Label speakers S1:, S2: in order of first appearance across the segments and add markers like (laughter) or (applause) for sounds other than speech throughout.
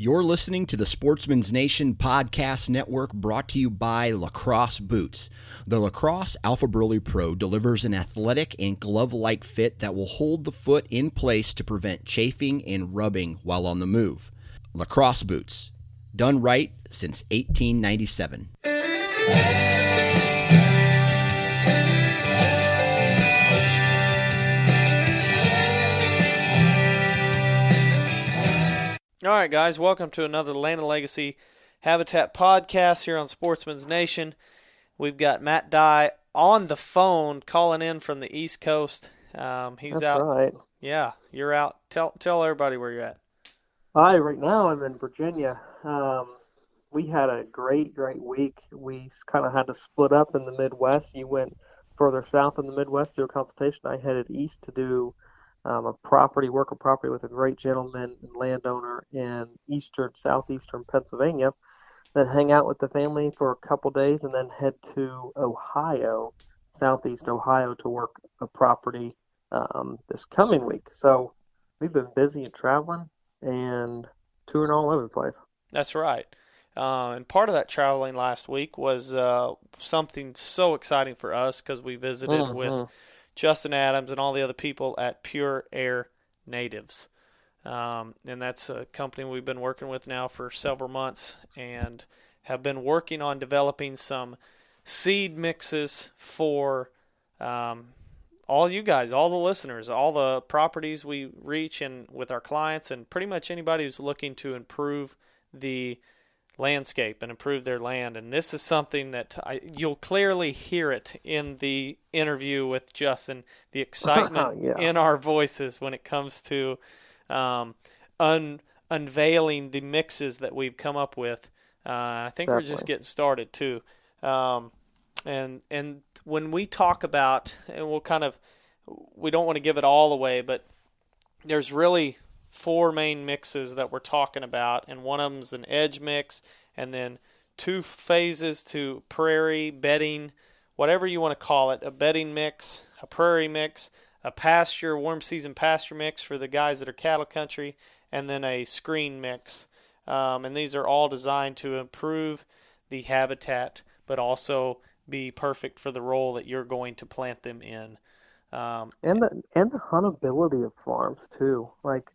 S1: You're listening to the Sportsman's Nation podcast network brought to you by Lacrosse Boots. The Lacrosse AlphaBurly Pro delivers an athletic and glove like fit that will hold the foot in place to prevent chafing and rubbing while on the move. Lacrosse Boots, done right since 1897.
S2: All right, guys, welcome to another Land and Legacy Habitat podcast here on Sportsman's Nation. We've got Matt Dye on the phone calling in from the East Coast. Um, he's
S3: That's
S2: out.
S3: right.
S2: Yeah, you're out. Tell tell everybody where you're at.
S3: Hi, right now I'm in Virginia. Um, we had a great, great week. We kind of had to split up in the Midwest. You went further south in the Midwest to do a consultation. I headed east to do um, a property, work a property with a great gentleman and landowner in eastern, southeastern Pennsylvania. Then hang out with the family for a couple days and then head to Ohio, southeast Ohio, to work a property um, this coming week. So we've been busy and traveling and touring all over the place.
S2: That's right. Uh, and part of that traveling last week was uh, something so exciting for us because we visited
S3: Mhm.
S2: with Justin Adams and all the other people at Pure Air Natives. Um, and that's a company we've been working with now for several months and have been working on developing some seed mixes for um, all you guys, all the listeners, all the properties we reach and with our clients, and pretty much anybody who's looking to improve the landscape and improve their land. And this is something that I, you'll clearly hear it in the interview with Justin, the excitement (laughs)
S3: Yeah.
S2: in our voices when it comes to um, un, unveiling the mixes that we've come up with. Uh, I think we're just getting started too. Um, and and when we talk about, and we'll kind of, we don't want to give it all away, but there's really four main mixes that we're talking about, and one of them's an edge mix, and then two phases to prairie bedding, whatever you want to call it, a bedding mix, a prairie mix, a pasture, warm season pasture mix for the guys that are cattle country, and then a screen mix. Um, and these are all designed to improve the habitat, but also be perfect for the role that you're going to plant them in. Um,
S3: and the and the huntability of farms too. Like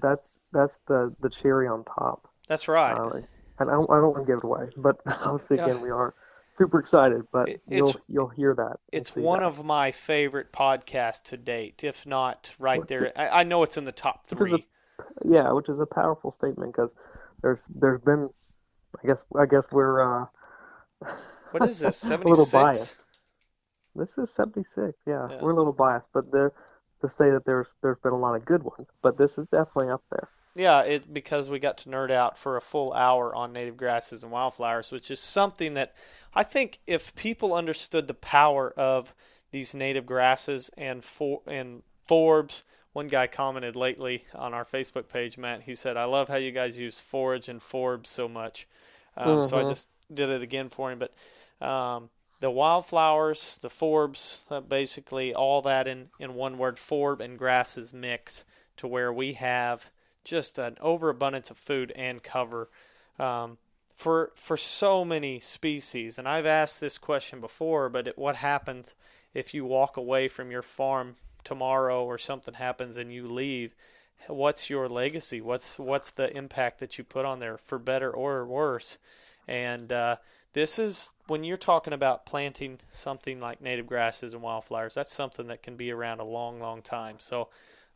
S3: that's that's the the cherry on top.
S2: that's right.
S3: Uh, and I don't, I don't want to give it away, but (laughs) obviously
S2: Yeah.
S3: again we are super excited. But
S2: it's-
S3: you'll you'll hear that.
S2: It's one
S3: that.
S2: of my favorite podcasts to date, if not right there. I, I know it's in the top
S3: Which a-
S2: three.
S3: yeah, which is a powerful statement because there's there's been I guess I guess we're uh, (laughs)
S2: What is this? 76?
S3: This is 76. Yeah,
S2: Yeah.
S3: we're a little biased, but there to say that there's there's been a lot of good ones, but this is definitely up there.
S2: Yeah, it because we got to nerd out for a full hour on native grasses and wildflowers, which is something that I think if people understood the power of these native grasses and for and forbs. One guy commented lately on our Facebook page, Matt. He said, "I love how you guys use forage and forbs so much." Um, So I
S3: Mhm.
S2: just did it again for him. But um, the wildflowers, the forbs, uh, basically all that in in one word, forb and grasses mix to where we have just an overabundance of food and cover um, for for so many species. And I've asked this question before, but it, what happens if you walk away from your farm tomorrow or something happens and you leave? What's your legacy? What's what's the impact that you put on there for better or worse? And uh, this is when you're talking about planting something like native grasses and wildflowers. That's something that can be around a long, long time. So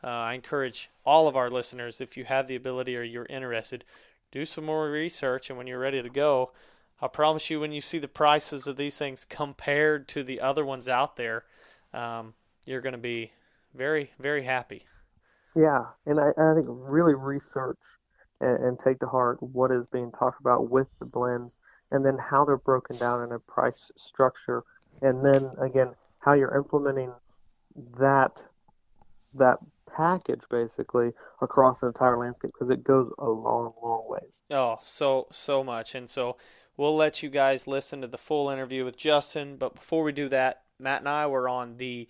S2: uh, I encourage all of our listeners, if you have the ability or you're interested, do some more research. And when you're ready to go, I promise you, when you see the prices of these things compared to the other ones out there, um, you're going to be very, very happy.
S3: Yeah, and I, I think really research and, and take to heart what is being talked about with the blends, and then how they're broken down in a price structure, and then again how you're implementing that that package basically across the entire landscape because it goes a long, long ways.
S2: Oh, so so much. And so we'll let you guys listen to the full interview with Justin. But before we do that, Matt and I were on the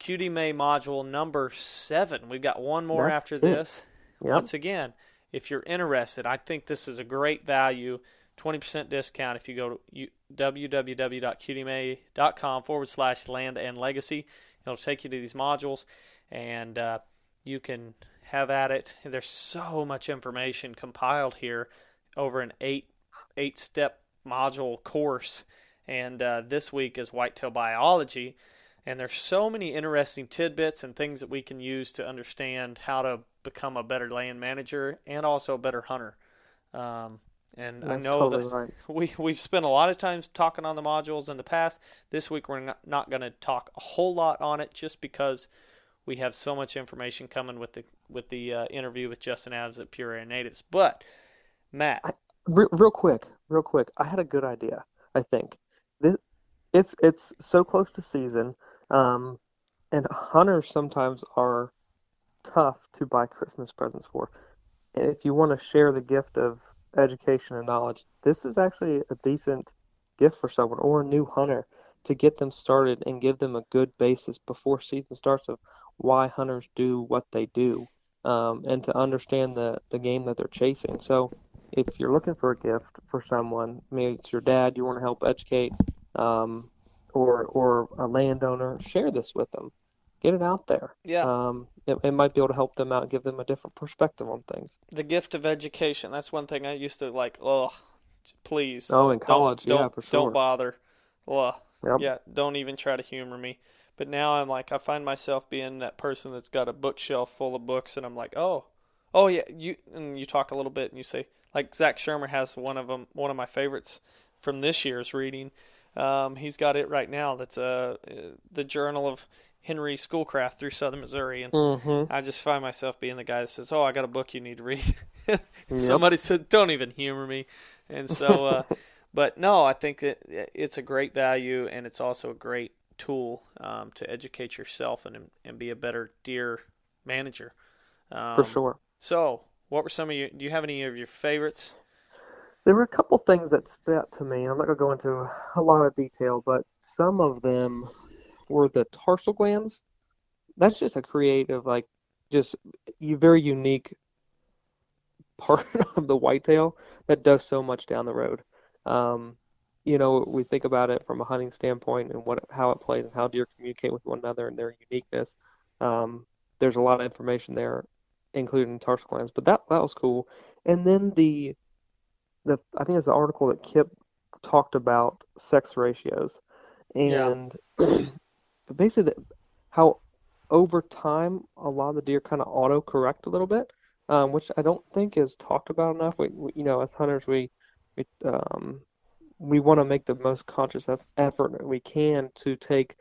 S2: QDMA module number seven. We've got one more
S3: That's
S2: after
S3: it.
S2: this.
S3: Yep.
S2: Once again, if you're interested, I think this is a great value. 20% discount if you go to www.qdma.com forward slash land and legacy. It'll take you to these modules and uh, you can have at it. There's so much information compiled here over an eight eight step module course. And uh, this week is whitetail biology. And there's so many interesting tidbits and things that we can use to understand how to become a better land manager and also a better hunter. Um, and
S3: That's
S2: I know
S3: totally
S2: that
S3: right. (laughs)
S2: we we've spent a lot of time talking on the modules in the past. This week we're not, not going to talk a whole lot on it, just because we have so much information coming with the with the uh, interview with Justin Adams at Pure Air Natives. But Matt,
S3: I- Real, real quick, real quick. I had a good idea. I think this, it's it's so close to season, um, and hunters sometimes are tough to buy Christmas presents for. And if you want to share the gift of education and knowledge, this is actually a decent gift for someone or a new hunter to get them started and give them a good basis before season starts of why hunters do what they do, um, and to understand the the game that they're chasing. So if you're looking for a gift for someone, maybe it's your dad you want to help educate, um, or or a landowner, share this with them. Get it out there.
S2: yeah,
S3: Um, it, it might be able to help them out, give them a different perspective on things.
S2: the gift of education. That's one thing I used to like. Oh, please.
S3: Oh, in
S2: don't-
S3: college,
S2: don't,
S3: yeah, for
S2: Don't bother. Ugh.
S3: Yep.
S2: Yeah, don't even try to humor me. But now I'm like, I find myself being that person that's got a bookshelf full of books, and I'm like, oh, oh yeah, you. And you talk a little bit, and you say, like Zach Shermer has one of them, one of my favorites from this year's reading. Um, he's got it right now. That's uh, the Journal of Henry Schoolcraft through Southern Missouri, and
S3: Mm-hmm.
S2: I just find myself being the guy that says, "Oh, I got a book you need to read." (laughs) Somebody says, "Don't even humor me," and so, uh, (laughs) but no, I think that it's a great value, and it's also a great tool um, to educate yourself and and be a better deer manager. Um,
S3: For sure.
S2: So, what were some of your? Do you have any of your favorites?
S3: There were a couple things that stood out to me. I'm not going to go into a lot of detail, but some of them were the tarsal glands. That's just a creative, like, just you very unique part (laughs) of the whitetail that does so much down the road. Um, you know, we think about it from a hunting standpoint and what how it plays and how deer communicate with one another and their uniqueness. Um, there's a lot of information there, including tarsal glands, but that that was cool. And then the the I think it's the article that Kip talked about sex ratios,
S2: Yeah. (clears throat)
S3: but basically the, how over time a lot of the deer kind of auto correct a little bit, um, which I don't think is talked about enough. We, we you know as hunters we we um, we want to make the most conscious effort we can to take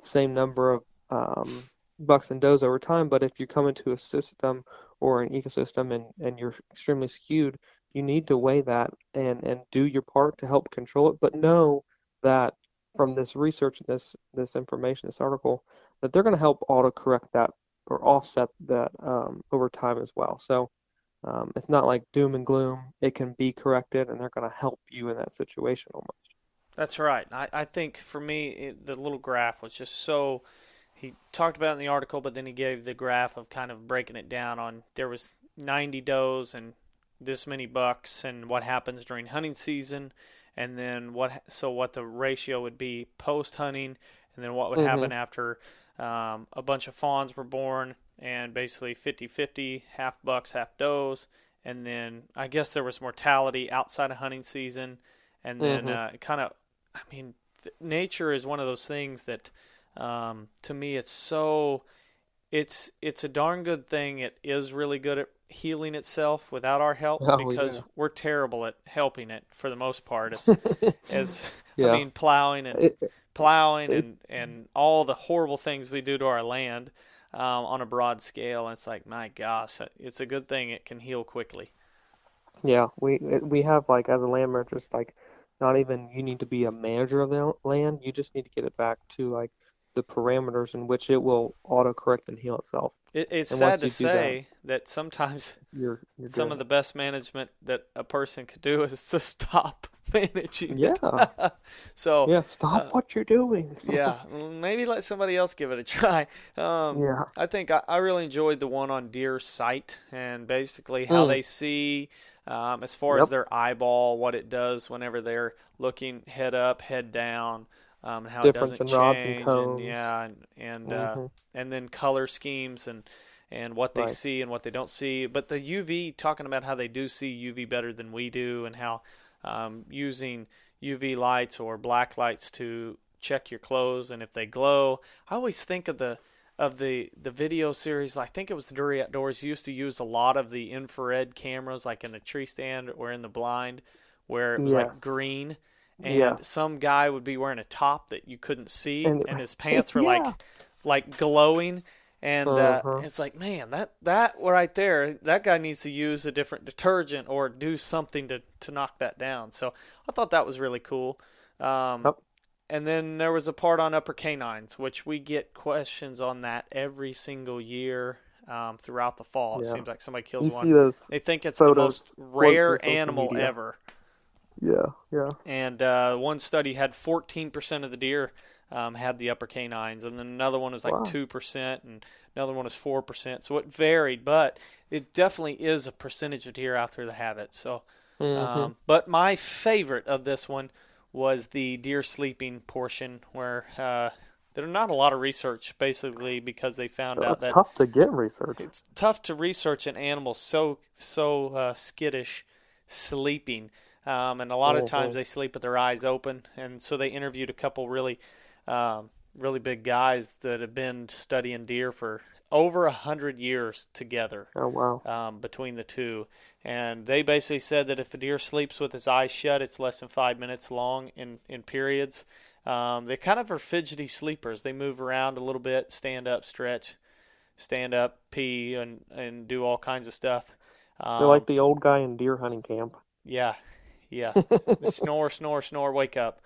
S3: the same number of um, bucks and does over time. But if you come into a system or an ecosystem and, and you're extremely skewed, you need to weigh that and, and do your part to help control it. But know that from this research, this this information, this article, that they're going to help auto correct that or offset that um, over time as well. So um, it's not like doom and gloom. It can be corrected, and they're going to help you in that situation almost.
S2: That's right. I, I think for me, it, the little graph was just so. He talked about in the article, but then he gave the graph of kind of breaking it down on there was 90 does and this many bucks, and what happens during hunting season, and then what. So what the ratio would be post hunting, and then what would
S3: Mhm.
S2: happen after um, a bunch of fawns were born, and basically 50-50, half bucks, half does, and then I guess there was mortality outside of hunting season, and then
S3: Mhm.
S2: uh, kind of I mean, th- nature is one of those things that, um, to me, it's so, it's it's a darn good thing. It is really good at healing itself without our help
S3: Oh,
S2: because
S3: yeah.
S2: we're terrible at helping it for the most part. As, as (laughs)
S3: Yeah.
S2: I mean, plowing and
S3: It,
S2: plowing
S3: it-
S2: and and all the horrible things we do to our land um, on a broad scale. It's like, my gosh, it's a good thing it can heal quickly.
S3: Yeah, we we have like as a land manager, just like not even you need to be a manager of the land. You just need to get it back to like
S4: the parameters in which it will autocorrect and heal itself.
S2: It, it's
S4: And
S2: sad to say that, sometimes
S4: You're, you're
S2: some
S4: good.
S2: of the best management that a person could do (laughs) is to stop (laughs) managing.
S4: Yeah. (laughs)
S2: so
S4: yeah. Stop
S2: uh,
S4: what you're doing.
S2: yeah, maybe let somebody else give it a try. Um,
S4: Yeah.
S2: I think I, I really enjoyed the one on deer sight and basically how
S4: Mm.
S2: they see um, as far as their eyeball, what it does whenever they're looking head up, head down, um, and how
S4: Difference
S2: it doesn't
S4: in rods and
S2: change,
S4: cones.
S2: yeah, and and uh,
S4: Mhm.
S2: and then color schemes and and what they
S4: Right.
S2: see and what they don't see. But the UV, talking about how they do see UV better than we do, and how um, using UV lights or black lights to check your clothes and if they glow. I always think of the of the the video series. I think it was the Drury Outdoors used to use a lot of the infrared cameras, like in the tree stand or in the blind, where it was
S4: Yes.
S2: like green. And
S4: Yeah.
S2: some guy would be wearing a top that you couldn't see, and,
S4: And-
S2: his (laughs) pants were
S4: Yeah.
S2: like like glowing and uh,
S4: Uh-huh.
S2: it's like man that that right there that guy needs to use a different detergent or do something to to knock that down so i thought that was really cool um,
S4: Yep.
S2: and then there was a part on upper canines which we get questions on that every single year um, throughout the fall it seems like somebody kills
S4: You
S2: one they think it's the most rare animal ever
S4: Yeah. Yeah.
S2: and uh, one study had 14% of the deer um, had the upper canines, and then another one was like
S4: Wow.
S2: 2%, and another one was 4%. So it varied, but it definitely is a percentage of deer out there that have it. So,
S4: Mhm.
S2: um, but my favorite of this one was the deer sleeping portion, where uh, there's not a lot of research, basically, because they found
S4: Well,
S2: out
S4: it's
S2: that
S4: tough to get research.
S2: it's tough to research an animal so so uh, skittish sleeping um, and a lot of
S4: Mhm.
S2: times they sleep with their eyes open and so they interviewed a couple really um, really big guys that have been studying deer for over a hundred years together
S4: Oh wow.
S2: um, between the two and they basically said that if a deer sleeps with his eyes shut it's less than five minutes long in, in periods um, they kind of are fidgety sleepers they move around a little bit stand up stretch stand up, pee, and and do all kinds of stuff. Um,
S4: They're like the old guy in deer hunting camp.
S2: yeah, yeah. (laughs) snore, snore, snore. Wake up,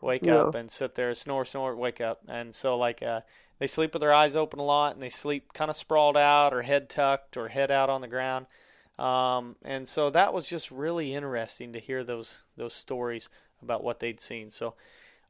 S2: wake
S4: Yeah.
S2: up, and sit there. Snore, snore. Wake up. And so like uh, they sleep with their eyes open a lot, and they sleep kind of sprawled out, or head tucked, or head out on the ground. Um, and so that was just really interesting to hear those those stories about what they'd seen. So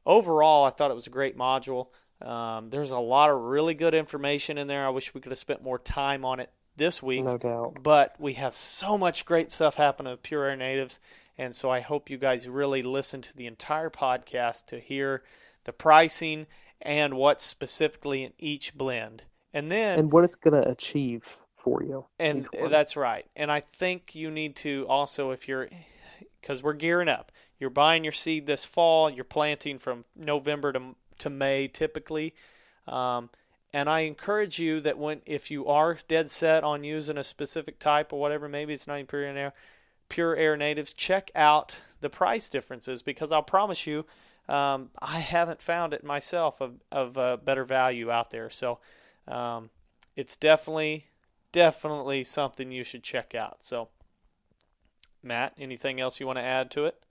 S2: overall, I thought it was a great module. Um, there's a lot of really good information in there. I wish we could have spent more time on it this week
S4: No doubt.
S2: but we have so much great stuff happening with Pure Air Natives, and so I hope you guys really listen to the entire podcast to hear the pricing and what's specifically in each blend. And then
S4: And what it's gonna achieve for you.
S2: and that's right. And I think you need to also, if you're, because we're gearing up, you're buying your seed this fall, you're planting from November to, to May typically. Um, and I encourage you that when, if you are dead set on using a specific type or whatever, maybe it's not even pure air, pure air natives, check out the price differences because I'll promise you, um, I haven't found it myself of, of uh, better value out there. So um, it's definitely definitely something you should check out. So, Matt, anything else you want to add to it?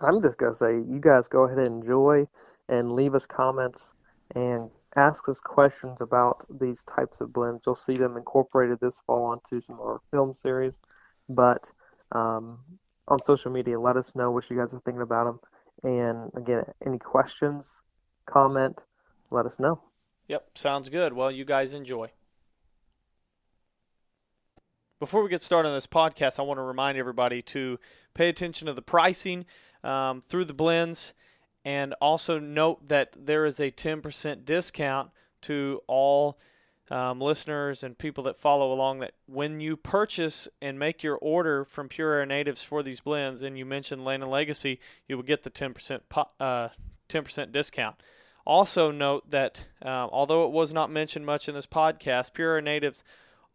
S4: I'm just gonna say, you guys go ahead and enjoy and leave us comments and ask us questions about these types of blends. You'll see them incorporated this fall onto some of our film series. But um, on social media, let us know what you guys are thinking about them. And again, any questions, comment, let us know.
S2: Yep, sounds good. Well, you guys enjoy. Before we get started on this podcast, I want to remind everybody to pay attention to the pricing um, through the blends and also note that there is a 10% discount to all um, listeners and people that follow along that when you purchase and make your order from Pure Air Natives for these blends and you mention Land and Legacy, you will get the 10% po- uh, 10% discount. Also, note that uh, although it was not mentioned much in this podcast, Pure Air Natives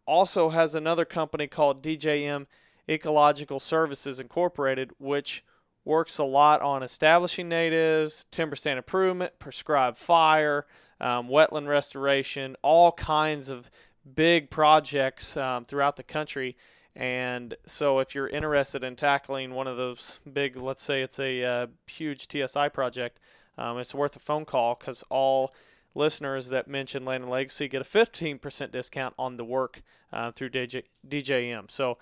S2: also has another company called DJM Ecological Services Incorporated, which works a lot on establishing natives, timber stand improvement, prescribed fire, um, wetland restoration, all kinds of big projects um, throughout the country. And so, if you're interested in tackling one of those big, let's say it's a uh, huge TSI project, um, it's worth a phone call because all listeners that mention Land and Legacy get a 15% discount on the work uh, through DJ, DJM. So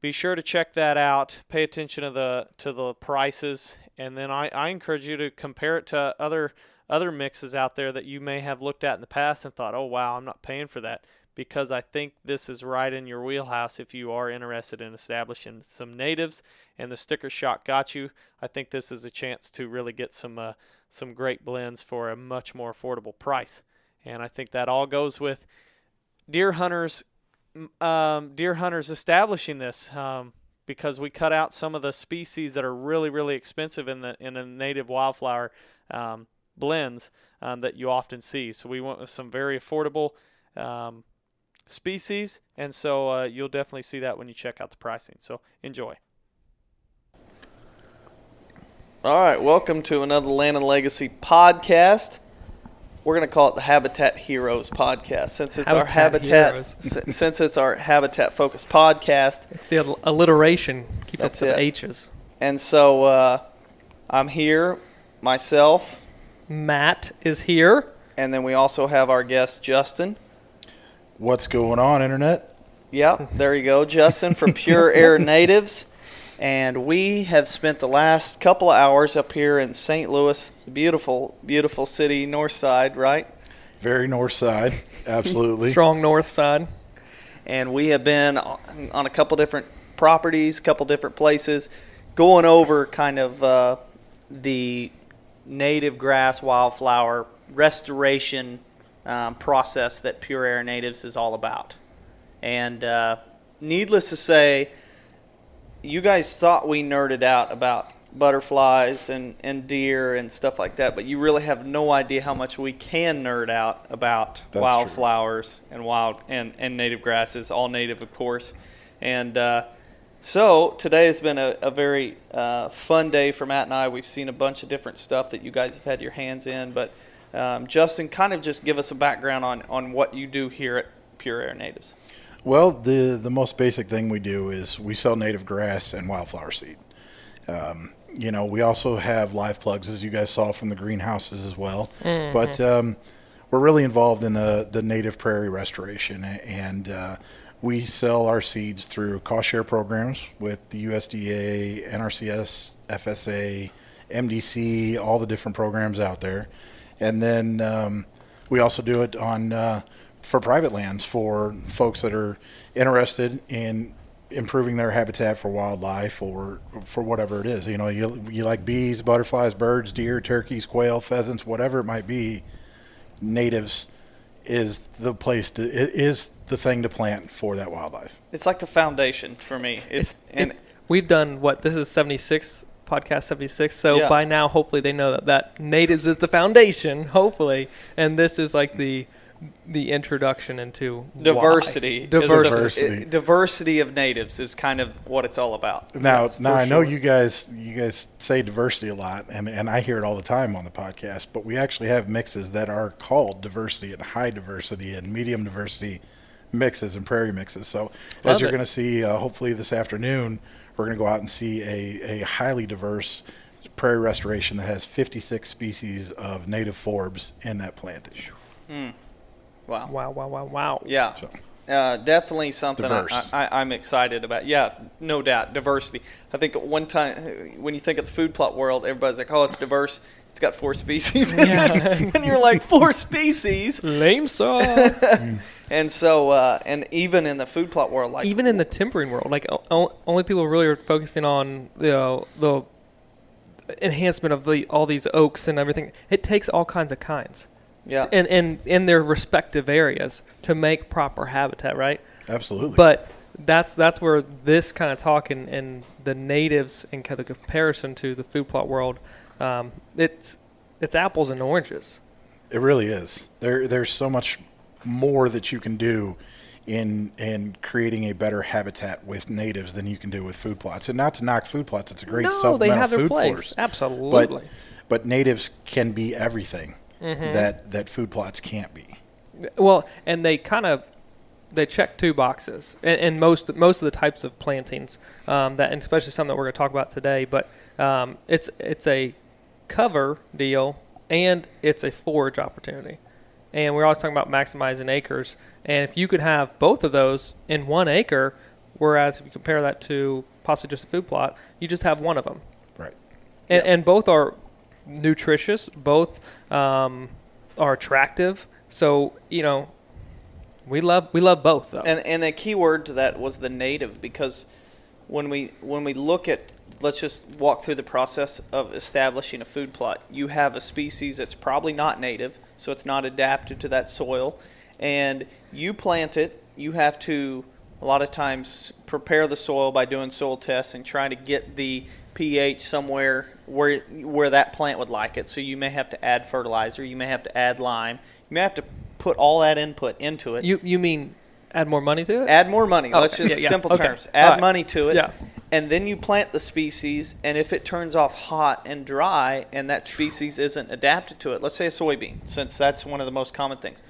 S2: be sure to check that out. Pay attention to the to the prices, and then I, I encourage you to compare it to other other mixes out there that you may have looked at in the past and thought, oh wow, I'm not paying for that. Because I think this is right in your wheelhouse if you are interested in establishing some natives, and the sticker shock got you. I think this is a chance to really get some uh, some great blends for a much more affordable price. And I think that all goes with deer hunters um, deer hunters establishing this um, because we cut out some of the species that are really really expensive in the in a native wildflower um, blends um, that you often see. So we went with some very affordable um, species, and so uh, you'll definitely see that when you check out the pricing. So enjoy. All right, welcome to another Land and Legacy podcast. We're going to call it the Habitat Heroes podcast since it's
S3: Habitat
S2: our habitat
S3: Heroes. (laughs)
S2: since it's our habitat focused podcast.
S3: It's the alliteration. Keep
S2: That's
S3: up with
S2: it.
S3: the H's.
S2: And so uh, I'm here myself,
S3: Matt is here.
S2: and then we also have our guest Justin.
S5: What's going on, Internet?
S2: Yeah, there you go, Justin from Pure (laughs) Air Natives. And we have spent the last couple of hours up here in St. Louis, beautiful, beautiful city, north side, right?
S5: Very north side, (laughs) absolutely.
S3: Strong north side.
S2: and we have been on on a couple different properties, a couple different places, going over kind of uh, the native grass wildflower restoration um, process that Pure Air Natives is all about. And uh, needless to say, you guys thought we nerded out about butterflies and, and deer and stuff like that, but you really have no idea how much we can nerd out about
S5: true.
S2: wildflowers and wild and, and native grasses, all native, of course. And uh, so today has been a, a very uh, fun day for Matt and I. We've seen a bunch of different stuff that you guys have had your hands in, but um, Justin, kind of just give us a background on, on what you do here at Pure Air Natives.
S5: Well, the the most basic thing we do is we sell native grass and wildflower seed. Um, you know, we also have live plugs, as you guys saw from the greenhouses as well. But um, we're really involved in the, the native prairie restoration, and uh, we sell our seeds through cost share programs with the USDA, NRCS, FSA, MDC, all the different programs out there. And then um, we also do it on uh, for private lands for folks that are interested in improving their habitat for wildlife or for whatever it is. You know, you you like bees, butterflies, birds, deer, turkeys, quail, pheasants, whatever it might be. Natives is the place to it is the thing to plant for that wildlife.
S2: It's like the foundation for me. It's, and
S3: It- we've done what? This is 76 podcast 76. So
S2: Yeah.
S3: by now, hopefully, they know that that natives is the foundation. Hopefully, and this is like the the introduction into why.
S2: diversity. is the-
S5: Diversity.
S2: diversity of natives is kind of what it's all about.
S5: Now,
S2: That's
S5: now
S2: for
S5: I know
S2: sure.
S5: you guys you guys say diversity a lot, and, and I hear it all the time on the podcast. But we actually have mixes that are called diversity and high diversity and medium diversity mixes and prairie mixes. So
S3: Love
S5: as you're going to see, uh, hopefully this afternoon, we're going to go out and see a, a highly diverse prairie restoration that has 56 species of native forbs in that plantage.
S2: Wow.
S3: Wow! Wow! Wow! Wow!
S2: Yeah.
S5: So
S2: Uh, definitely something I,
S5: Diverse.
S2: I, I'm excited about. Yeah, no doubt. Diversity. I think at one time, when you think of the food plot world, everybody's like, oh, it's diverse. It's got four species. (laughs) in it." (laughs) and you're like, four species?
S3: Lame sauce. (laughs)
S2: And so, uh, and even in the food plot world, like,
S3: Even in the timbering world, like o- o- only people really are focusing on you know, the enhancement of the all these oaks and everything. It takes all kinds of kinds.
S2: Yeah.
S3: in, in in their respective areas to make proper habitat, right?
S5: absolutely.
S3: But that's that's where this kind of talk and, and the natives and kind of comparison to the food plot world, um, it's it's apples and oranges.
S5: It really is. There, there's so much more that you can do in in creating a better habitat with natives than you can do with food plots. And not to knock food plots, it's a great
S3: no,
S5: supplemental
S3: they have their
S5: food
S3: place.
S5: source.
S3: Absolutely.
S5: But but natives can be everything
S3: Mm-hmm.
S5: that that food plots can't be.
S3: Well, and they kind of they check two boxes, and, and most most of the types of plantings um, that, and especially some that we're going to talk about today. But um, it's it's a cover deal and it's a forage opportunity. and we're always talking about maximizing acres. And if you could have both of those in one acre, whereas if you compare that to possibly just a food plot, you just have one of them.
S5: Right.
S3: And, and both are nutritious, both um, are attractive. So you know, we love we love both though.
S2: And and the key word to that was the native because when we when we look at let's just walk through the process of establishing a food plot. You have a species that's probably not native, so it's not adapted to that soil, and you plant it. You have to a lot of times prepare the soil by doing soil tests and trying to get the pH somewhere where where that plant would like it. So you may have to add fertilizer, you may have to add lime, you may have to put all that input into it.
S3: you you mean add more money to it?
S2: Add more money.
S3: Oh,
S2: Let's
S3: okay.
S2: just
S3: Yeah, yeah.
S2: simple
S3: Okay.
S2: terms. Add
S3: right.
S2: money to it.
S3: Yeah.
S2: And then you plant the species, and if it turns off hot and dry, and that species isn't adapted to it, let's say a soybean, since that's one of the most common things,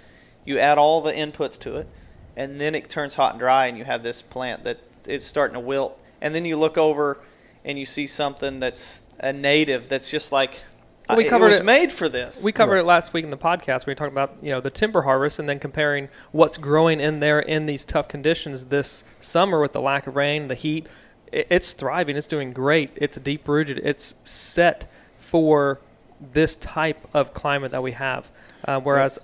S2: you add all the inputs to it, and then it turns hot and dry, and you have this plant that is starting to wilt. And then you look over, and you see something that's a native that's just like
S3: Well, we covered
S2: it was
S3: it-
S2: made for this.
S3: We covered
S5: Right.
S3: it last week in the podcast. We were talking about you know the timber harvest and then comparing what's growing in there in these tough conditions this summer with the lack of rain, the heat. It's thriving. It's doing great. It's deep rooted. It's set for this type of climate that we have. Uh, whereas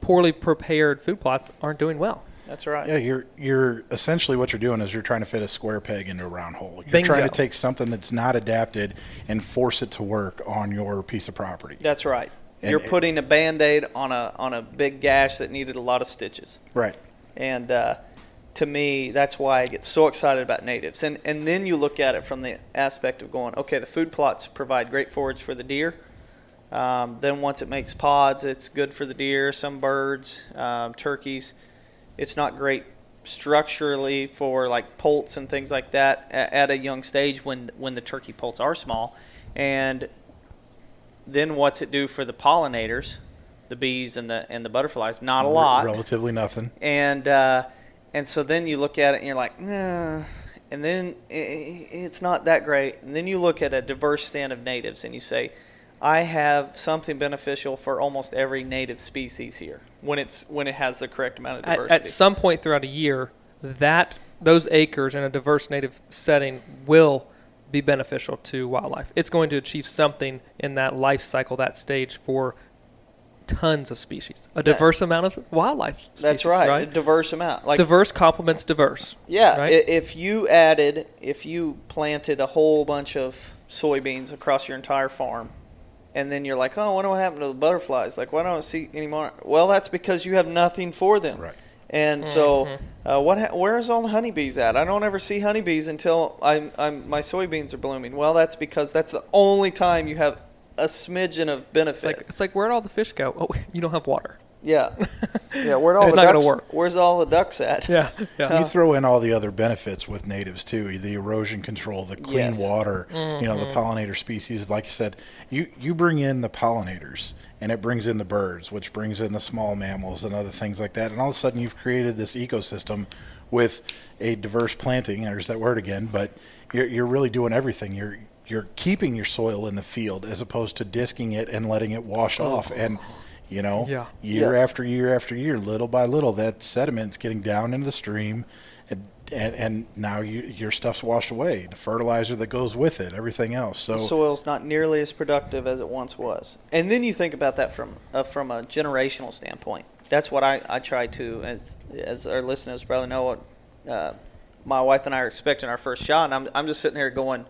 S3: poorly prepared food plots aren't doing well.
S2: That's right.
S5: Yeah, you're you're essentially what you're doing is you're trying to fit a square peg into a round hole. You're
S3: Bingo.
S5: trying to take something that's not adapted and force it to work on your piece of property.
S2: That's right.
S5: And
S2: You're
S5: it-
S2: putting a band-aid on a on a big gash that needed a lot of stitches.
S5: Right.
S2: And uh, to me, that's why I get so excited about natives. And and then you look at it from the aspect of going, okay, the food plots provide great forage for the deer. Um, then once it makes pods, it's good for the deer, some birds, um, turkeys. It's not great structurally for like poults and things like that at, a young stage when when the turkey poults are small. And then what's it do for the pollinators, the bees and the and the butterflies? Not a lot
S5: Relatively nothing.
S2: and uh, and so then you look at it and you're like, nah. And then it's not that great. And then you look at a diverse stand of natives and you say, I have something beneficial for almost every native species here when it's when it has the correct amount of
S3: At,
S2: diversity.
S3: at some point throughout a year, that those acres in a diverse native setting will be beneficial to wildlife. It's going to achieve something in that life cycle, that stage for tons of species, a diverse amount of wildlife. Species,
S2: That's right, a diverse amount. Like
S3: diverse complements diverse.
S2: Yeah,
S3: right?
S2: if you added, if you planted a whole bunch of soybeans across your entire farm, and then you're like, oh, I wonder what happened to the butterflies. Like, why don't I see any more? Well, that's because you have nothing for them.
S5: Right.
S2: And so, uh, what? Ha- where's all the honeybees at? I don't ever see honeybees until I'm, I'm my soybeans are blooming. Well, that's because that's the only time you have a smidgen of
S3: It's
S2: benefit.
S3: like it's like where'd all the fish go? Oh, (laughs) you don't have water.
S2: Yeah, (laughs) yeah. Where'd all
S3: It's
S2: the
S3: not gonna
S2: ducks?
S3: work.
S2: Where's all the ducks at?
S3: Yeah, yeah.
S5: You throw in all the other benefits with natives too, the erosion control, the clean
S2: Yes.
S5: water, you know, the mm-hmm. pollinator species. Like you said, you you bring in the pollinators, and it brings in the birds, which brings in the small mammals and other things like that. And all of a sudden, you've created this ecosystem with a diverse planting. There's that word again, but you're you're really doing everything. You're you're keeping your soil in the field as opposed to disking it and letting it wash oh. off and. You know,
S3: Yeah.
S5: year
S2: Yeah.
S5: after year after year, little by little, that sediment's getting down into the stream, and and, and now you, your stuff's washed away. The fertilizer that goes with it, everything else. So
S2: the soil's not nearly as productive as it once was. And then you think about that from uh, from a generational standpoint. That's what I, I try to, as as our listeners probably know, what uh, my wife and I are expecting our first child. And I'm I'm just sitting here going,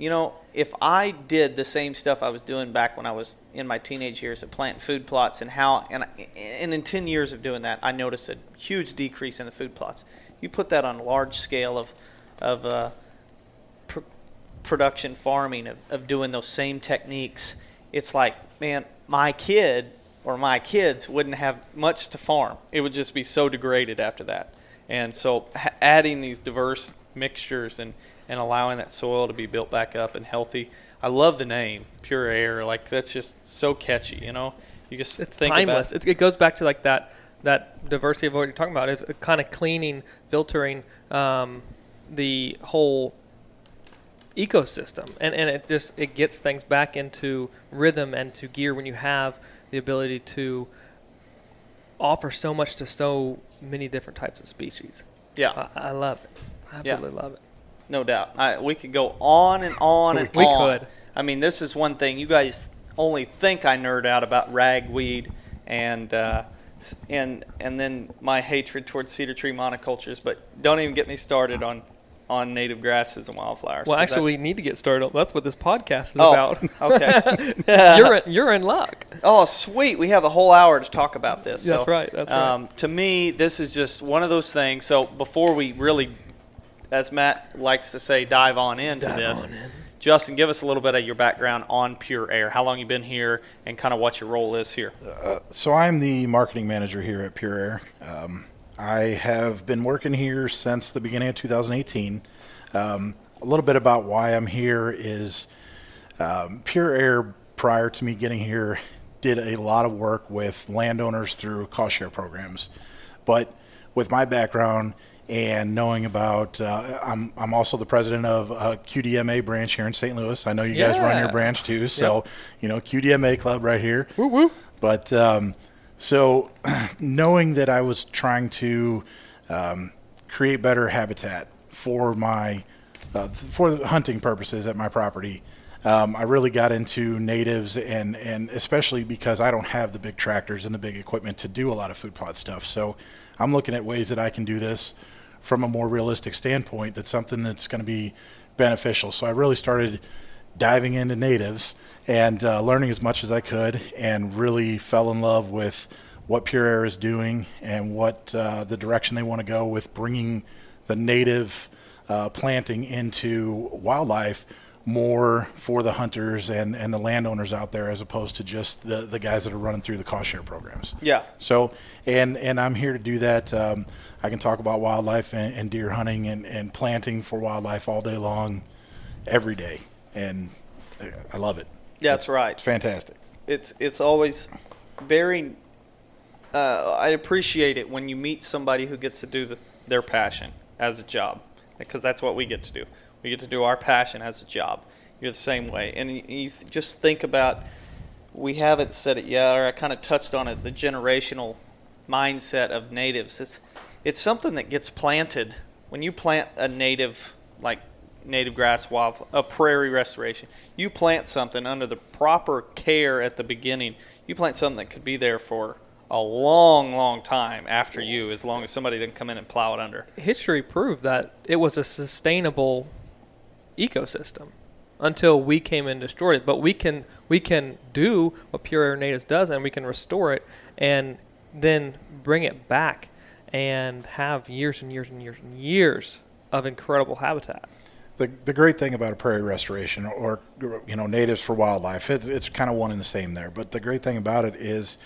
S2: you know, if I did the same stuff I was doing back when I was in my teenage years at planting food plots and how and and in 10 years of doing that, I noticed a huge decrease in the food plots. You put that on a large scale of of uh, pr- production farming of, of doing those same techniques, it's like, man, my kid or my kids wouldn't have much to farm. It would just be so degraded after that. And so adding these diverse mixtures and, and allowing that soil to be built back up and healthy. I love the name, Pure Air. Like that's just so catchy, you know. You just
S3: it's
S2: think
S3: timeless. It, it goes back to like that that diversity of what you're talking about. It's kind of cleaning, filtering um, the whole ecosystem, and and it just it gets things back into rhythm and to gear when you have the ability to offer so much to so many different types of species.
S2: Yeah,
S3: I, I love it. I
S2: Yeah.
S3: absolutely love it.
S2: No doubt. I, we could go on and on and
S3: We
S2: on.
S3: We could.
S2: I mean, this is one thing you guys only think I nerd out about ragweed and uh, and and then my hatred towards cedar tree monocultures. But don't even get me started on on native grasses and wildflowers.
S3: Well, actually, we need to get started. That's what this podcast is
S2: oh,
S3: about.
S2: okay. (laughs)
S3: you're in, you're in luck.
S2: Oh, sweet. We have a whole hour to talk about this.
S3: That's
S2: So,
S3: right, that's right.
S2: Um, to me, this is just one of those things. So before we really, as Matt likes to say, dive on into this, Justin, give us a little bit of your background on Pure Air. How long you been here, and kind of what your role is here.
S5: So I'm the marketing manager here at Pure Air. Um, I have been working here since the beginning of 2018. Um, a little bit about why I'm here is um, Pure Air, prior to me getting here, did a lot of work with landowners through cost share programs. But with my background and knowing about, uh, I'm, I'm also the president of a QDMA branch here in St. Louis. I know you guys run your branch too. So, you know, QDMA club right here.
S3: Woo woo.
S5: But um, so (clears throat) knowing that I was trying to um, create better habitat for my uh, for the hunting purposes at my property, um, I really got into natives and and especially because I don't have the big tractors and the big equipment to do a lot of food plot stuff. So I'm looking at ways that I can do this from a more realistic standpoint. That's something that's going to be beneficial. So I really started diving into natives and uh, learning as much as I could, and really fell in love with what Pure Air is doing and what uh, the direction they want to go with bringing the native uh, planting into wildlife more for the hunters and, and the landowners out there as opposed to just the, the guys that are running through the cost share programs.
S2: Yeah.
S5: So, and and I'm here to do that. Um, I can talk about wildlife and, and deer hunting and, and planting for wildlife all day long, every day, and I love it.
S2: Yeah, that's
S5: It's-
S2: right.
S5: It's fantastic.
S2: it's it's always very uh, I appreciate it when you meet somebody who gets to do the, their passion as a job because that's what we get to do. We get to do our passion as a job. You're the same way, and you, just think about. We haven't said it yet, or I kind of touched on it. The generational mindset of natives. It's it's something that gets planted when you plant a native like native grass a prairie restoration. You plant something under the proper care at the beginning. You plant something that could be there for a long, long time after you, as long as somebody didn't come in and plow it under.
S3: History proved that it was a sustainable ecosystem until we came and destroyed it. But we can we can do what Pure Air Natives does, and we can restore it, and then bring it back, and have years and years and years and years of incredible habitat.
S5: The, the great thing about a prairie restoration or you know natives for wildlife it's, it's kind of one and the same there but the great thing about it is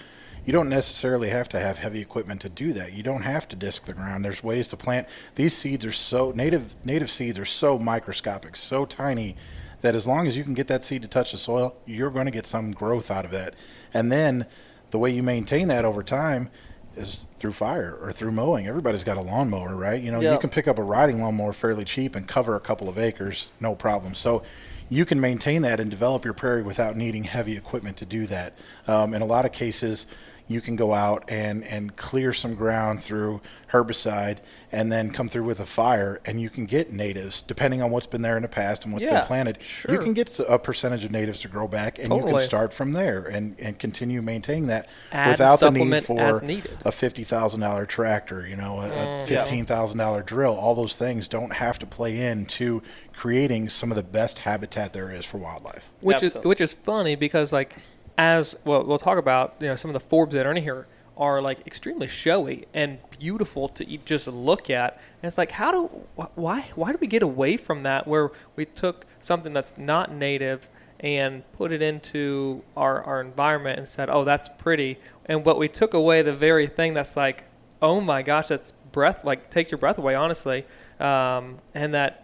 S5: you don't necessarily have to have heavy equipment to do that you don't have to disc the ground there's ways to plant these seeds are so native native seeds are so microscopic so tiny that as long as you can get that seed to touch the soil you're going to get some growth out of that and then the way you maintain that over time is through fire or through mowing. Everybody's got a lawnmower, right? You know,
S2: Yeah.
S5: you can pick up a riding lawnmower fairly cheap and cover a couple of acres, no problem. So you can maintain that and develop your prairie without needing heavy equipment to do that. Um, in a lot of cases, you can go out and, and clear some ground through herbicide and then come through with a fire and you can get natives depending on what's been there in the past and what's
S2: Yeah,
S5: been planted
S3: sure.
S5: you can get a percentage of natives to grow back and you can start from there and, and continue maintaining that
S3: Add
S5: without the need for
S3: needed.
S5: a fifty thousand dollar tractor, you know, a,
S3: Mm,
S5: a fifteen thousand dollar drill. All those things don't have to play into creating some of the best habitat there is for wildlife.
S3: which
S2: Absolutely.
S3: is which is funny because like as well we'll talk about you know some of the forbs that are in here are like extremely showy and beautiful to just look at. And it's like how do why why do we get away from that where we took something that's not native and put it into our, our environment and said oh that's pretty. And but we took away the very thing that's like oh my gosh that's breath like takes your breath away honestly um, and that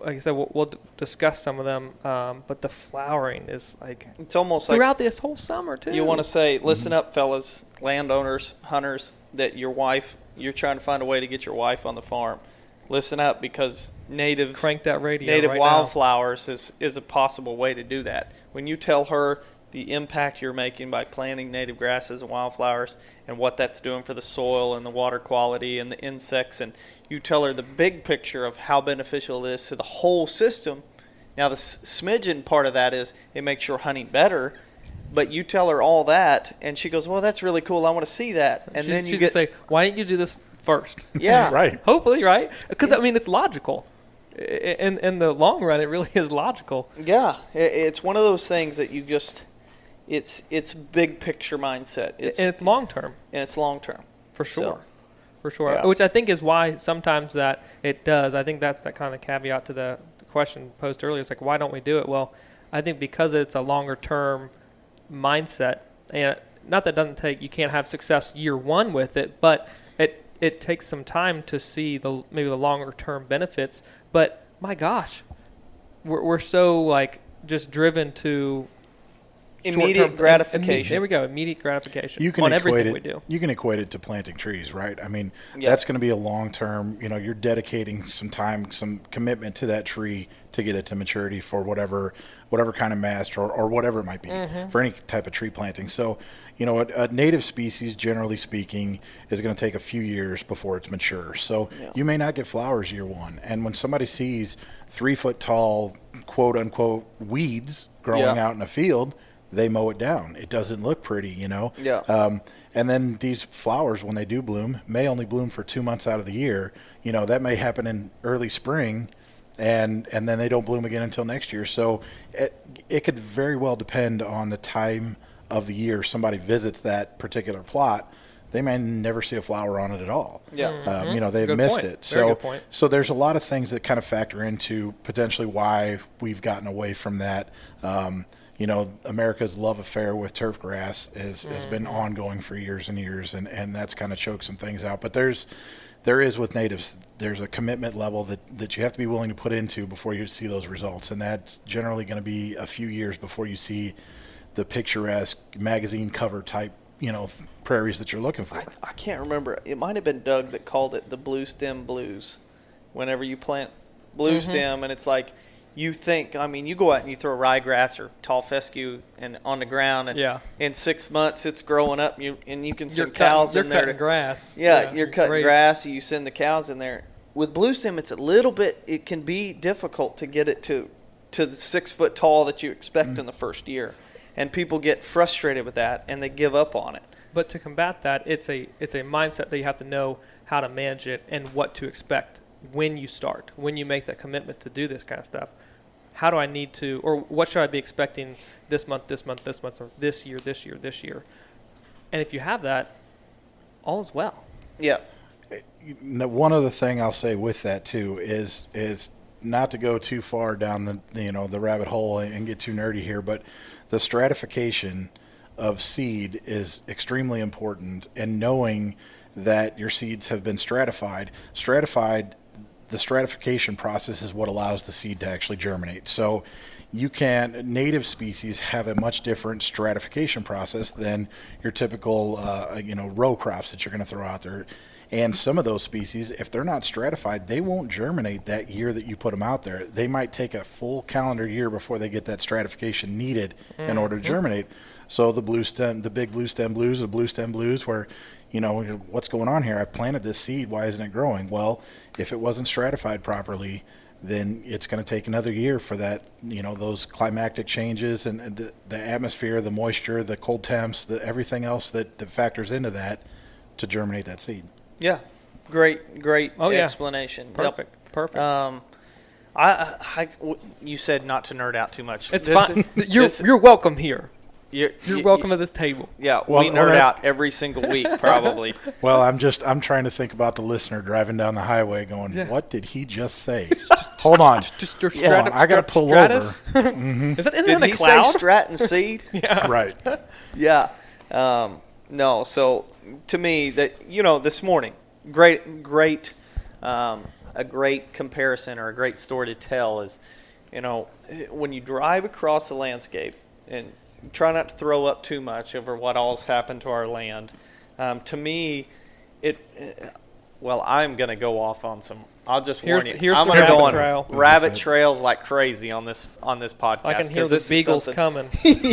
S3: like I said, we'll, we'll discuss some of them. Um, but the flowering is like
S2: It's almost like
S3: throughout this whole summer too.
S2: You want to say, listen up, fellas, landowners, hunters, that your wife, you're trying to find a way to get your wife on the farm. Listen up because native
S3: crank that radio.
S2: native
S3: right now.
S2: wildflowers is, is a possible way to do that. When you tell her the impact you're making by planting native grasses and wildflowers and what that's doing for the soil and the water quality and the insects and you tell her the big picture of how beneficial it is to the whole system now the smidgen part of that is it makes your honey better but you tell her all that and she goes well that's really cool i want to see that and
S3: she's,
S2: then you
S3: she's
S2: get
S3: gonna say, why didn't you do this first? (laughs)
S2: yeah (laughs)
S5: right.
S3: Hopefully, right? Because I mean, it's logical. In in the long run, it really is logical.
S2: Yeah, it's one of those things that you just it's it's big picture mindset. It's
S3: and it's long term
S2: and it's long term.
S3: for
S2: So,
S3: sure. for sure.
S2: yeah.
S3: Which I think is why sometimes that it does. I think that's that kind of caveat to the, the question posed earlier. It's like, why don't we do it? Well, I think because it's a longer term mindset, and not that it doesn't take you can't have success year one with it, but it it takes some time to see the maybe the longer term benefits. But my gosh, we're we're so like just driven to
S2: Immediate
S3: short-term-
S2: gratification.
S3: there we go, immediate gratification
S5: you can
S3: on
S5: equate
S3: everything
S5: it,
S3: we do.
S5: You can equate it to planting trees, right? I mean,
S2: Yeah.
S5: that's going to be a long term. You know, you're dedicating some time, some commitment to that tree to get it to maturity for whatever, whatever kind of mast or, or whatever it might be
S3: Mm-hmm.
S5: for any type of tree planting. So, you know, a, a native species, generally speaking, is going to take a few years before it's mature. So
S2: Yeah.
S5: you may not get flowers year one. And when somebody sees three foot tall, quote unquote, weeds growing
S2: Yeah.
S5: out in a field, they mow it down. It doesn't look pretty, you know.
S2: Yeah.
S5: Um, and then these flowers, when they do bloom, may only bloom for two months out of the year. You know that may happen in early spring, and and then they don't bloom again until next year. So it it could very well depend on the time of the year somebody visits that particular plot. They may never see a flower on it at all.
S2: Yeah.
S5: Um, you know they've
S3: Good
S5: missed
S3: point.
S5: it.
S3: Very
S5: So
S3: good point.
S5: so there's a lot of things that kind of factor into potentially why we've gotten away from that. Um, you know, America's love affair with turf grass has, has been ongoing for years and years, and, and that's kind of choked some things out. But there's there is with natives, there's a commitment level that, that you have to be willing to put into before you see those results, and that's generally going to be a few years before you see the picturesque magazine cover type, you know, prairies that you're looking for.
S2: I, I can't remember. It might have been Doug that called it the blue stem blues. Whenever you plant blue
S3: Mm-hmm.
S2: stem, and it's like you think. I mean, you go out and you throw ryegrass or tall fescue and on the ground, and
S3: Yeah.
S2: in six months it's growing up. You and you can send
S3: cutting,
S2: cows in there.
S3: cutting
S2: to-
S3: grass.
S2: Yeah, you're cutting
S3: grazing.
S2: grass. You send the cows in there. With blue stem, it's a little bit. It can be difficult to get it to to the six foot tall that you expect
S3: Mm.
S2: in the first year, and people get frustrated with that and they give up on it.
S3: But to combat that, it's a it's a mindset that you have to know how to manage it and what to expect when you start, when you make that commitment to do this kind of stuff. How do I need to, or what should I be expecting this month, this month, this month, or this year, this year, this year? And if you have that, all is well.
S2: Yeah,
S5: one other thing I'll say with that too is is not to go too far down the you know the rabbit hole and get too nerdy here, but the stratification of seed is extremely important, and knowing that your seeds have been stratified, stratified, the stratification process is what allows the seed to actually germinate. So you can native species have a much different stratification process than your typical uh, you know row crops that you're going to throw out there. And some of those species if they're not stratified they won't germinate that year that you put them out there. They might take a full calendar year before they get that stratification needed in order to germinate. So the blue stem the big blue stem blues the blue stem blues where you know what's going on here? I planted this seed. Why isn't it growing? Well if it wasn't stratified properly then it's going to take another year for that, you know, those climactic changes and, and the, the atmosphere, the moisture, the cold temps, the everything else that, that factors into that to germinate that seed.
S2: yeah, great, great
S3: Oh, yeah.
S2: explanation. Yep.
S3: Perfect. Perfect.
S2: Um, I, I, I- w- you said not to nerd out too much.
S3: it's
S2: This-
S3: fine. (laughs) You're
S2: this-
S3: you're welcome here.
S2: You're,
S3: You're
S2: you-
S3: welcome at this table.
S2: Yeah,
S5: Well,
S2: we
S5: well,
S2: nerd
S5: that's-
S2: out every single week, probably. (laughs)
S5: Well, I'm just I'm trying to think about the listener driving down the highway, going,
S3: Yeah.
S5: "What did he just say?" (laughs) Hold on,
S3: Just, just
S5: Hold on, I gotta pull over. (laughs)
S3: Is that isn't
S2: Did
S3: that a
S2: he
S3: cloud?
S2: say and seed?
S5: yeah, right?
S2: Yeah. Um, no. So to me, that you know, this morning, great, great, um, a great comparison or a great story to tell is, you know, when you drive across the landscape and try not to throw up too much over what all's happened to our land. Um, to me, it. Well, I'm going to go off on some I'll just
S3: Here's-
S2: warn you.
S3: here's
S2: I'm gonna
S3: rabbit
S2: go on
S3: trail.
S2: rabbit trails like crazy on this on this podcast.
S3: I can hear the beagles coming. (laughs)
S5: That's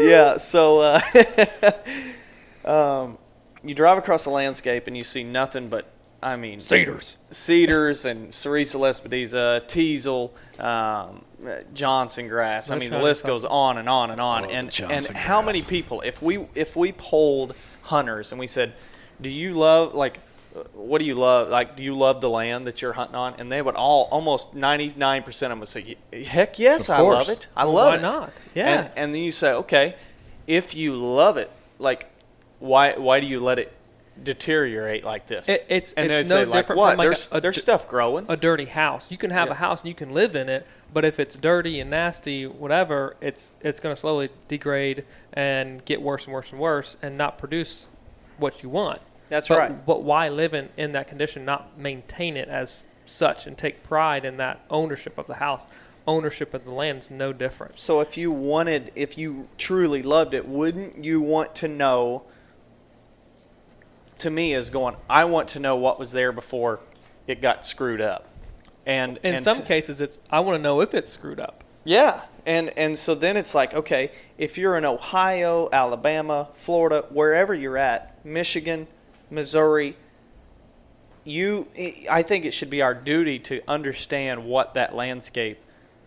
S2: yeah. So, uh, (laughs) um, you drive across the landscape and you see nothing but, I mean,
S3: Cedars.
S2: cedars and Sericea lespedeza, teasel, um, Johnson grass. I mean, the list goes on and on and on.
S5: Love
S2: and and
S5: Johnson
S2: how many people? If we if we polled hunters and we said, "Do you love like?" What do you love? Like, do you love the land that you're hunting on? And they would all, almost 99% of them would say, heck yes, I love it. I
S3: Well,
S2: love
S3: why
S2: it.
S3: not? Yeah.
S2: And, and then you say, okay, if you love it, like, why why do you let it deteriorate like this?
S3: It- it's-
S2: and
S3: it's no
S2: say, like,
S3: different
S2: what?
S3: like,
S2: there's
S3: a
S2: there's stuff growing.
S3: a dirty house. You can have
S2: Yeah.
S3: a house and you can live in it, but if it's dirty and nasty, whatever, it's it's going to slowly degrade and get worse and worse and worse, and not produce what you want.
S2: That's
S3: but,
S2: right.
S3: But why live in, in that condition, not maintain it as such, and take pride in that ownership of the house? Ownership of the land is no different.
S2: So if you wanted, if you truly loved it, wouldn't you want to know? To me, is going. I want to know what was there before it got screwed up, and
S3: In
S2: and
S3: some
S2: to-
S3: cases, it's I want to know if it's screwed up.
S2: Yeah, and and so then it's like, okay, if you're in Ohio, Alabama, Florida, wherever you're at, Michigan, Missouri, you I think it should be our duty to understand what that landscape.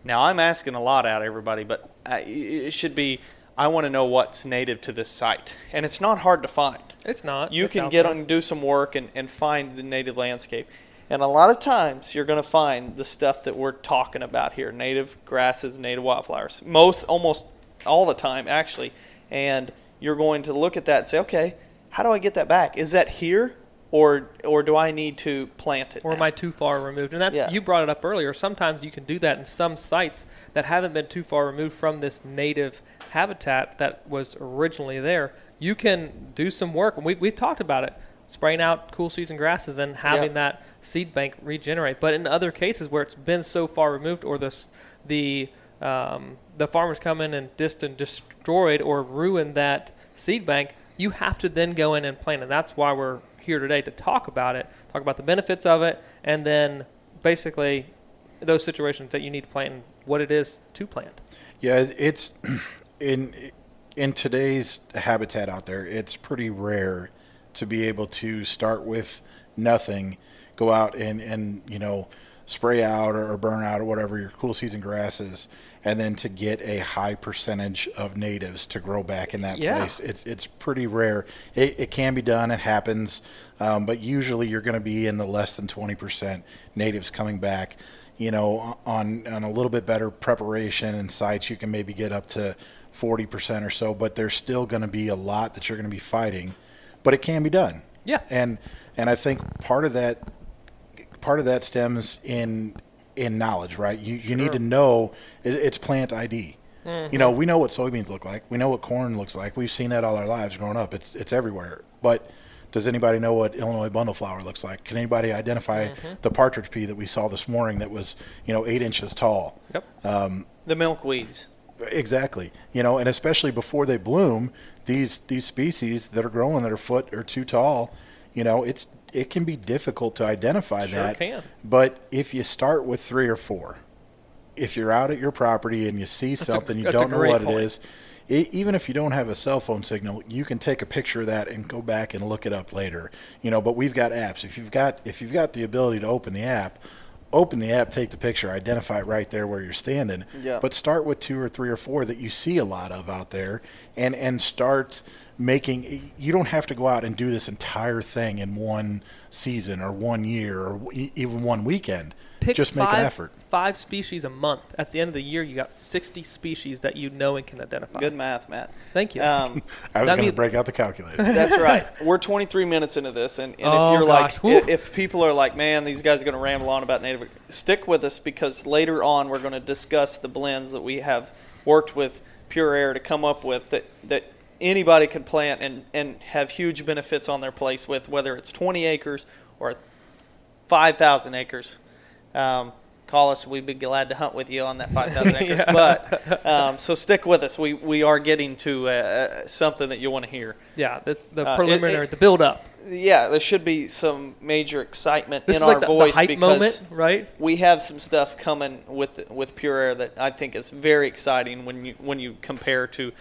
S2: Now, I'm asking a lot out of everybody, but uh, I, it should be I want to know what's native to this site. And it's not hard to find.
S3: It's not.
S2: You
S3: It's
S2: can get
S3: there.
S2: on and do some work and, and find the native landscape. And a lot of times you're going to find the stuff that we're talking about here native grasses, native wildflowers. Most, almost all the time, actually. And you're going to look at that and say, okay, how do I get that back? Is that here? Or, or do I need to plant it?
S3: or am? I too far removed? And that
S2: Yeah.
S3: you brought it up earlier. Sometimes you can do that in some sites that haven't been too far removed from this native habitat that was originally there. You can do some work, and we we talked about it, spraying out cool season grasses and having
S2: Yeah.
S3: that seed bank regenerate. But in other cases where it's been so far removed, or this the um, the farmers come in and just and destroyed or ruined that seed bank, you have to then go in and plant it. That's why we're here today to talk about it, talk about the benefits of it, and then basically those situations that you need to plant and what it is to plant.
S5: Yeah, it's (clears throat) in in today's habitat out there. It's pretty rare to be able to start with nothing, go out and and you know spray out or, burn out or whatever your cool season grasses, and then to get a high percentage of natives to grow back in that
S3: Yeah.
S5: place. It's it's pretty rare. It, it can be done. It happens, um, but usually you're going to be in the less than twenty percent natives coming back you know, on on a little bit better preparation and sites, you can maybe get up to 40% or so, but there's still going to be a lot that you're going to be fighting, but it can be done.
S3: Yeah.
S5: And and I think part of that part of that stems in in knowledge, right? You you need to know it, it's plant ID. Mm-hmm. You know, we know what soybeans look like. We know what corn looks like. We've seen that all our lives growing up. It's it's everywhere. But does anybody know what Illinois bundleflower looks like? Can anybody identify mm-hmm. the partridge pea that we saw this morning that was, you know, eight inches tall?
S3: Yep.
S2: Um, the milkweeds.
S5: Exactly. You know, and especially before they bloom, these these species that are growing that are foot or two tall, you know, it's it can be difficult to identify
S3: Sure
S5: that.
S3: can.
S5: But if you start with three or four, if you're out at your property and you see
S3: a-
S5: something you don't know what
S3: point.
S5: it is, e even if you don't have a cell phone signal, you can take a picture of that and go back and look it up later. You know, but we've got apps. If you've got if you've got the ability to open the app, open the app, take the picture, identify it right there where you're standing.
S2: Yeah.
S5: But start with two or three or four that you see a lot of out there, and and start making. You don't have to go out and do this entire thing in one season or one year or even one weekend.
S3: Pick
S5: Just
S3: five,
S5: make an effort.
S3: Five species a month. At the end of the year, you got 60 species that you know and can identify.
S2: Good math, Matt.
S3: Thank you.
S2: Um, (laughs)
S5: I was going to break out the calculator.
S2: That's (laughs) right. We're 23 minutes into this, and, and
S3: Oh,
S2: if you're
S3: gosh.
S2: like, if, if people are like, man, these guys are going to ramble on about native, stick with us because later on we're going to discuss the blends that we have worked with Pure Air to come up with that that anybody can plant and and have huge benefits on their place with, whether it's 20 acres or 5,000 acres. Um, call us. We'd be glad to hunt with you on that 5,000 (laughs) acres. But um, so stick with us. We we are getting to uh, something that you want to hear.
S3: Yeah, this the
S2: Uh, it-
S3: preliminary,
S2: it-
S3: the build up.
S2: Yeah, there should be some major excitement
S3: This
S2: in our
S3: like the,
S2: voice
S3: the
S2: because
S3: moment, right?
S2: we have some stuff coming with with Pure Air that I think is very exciting when you when you compare to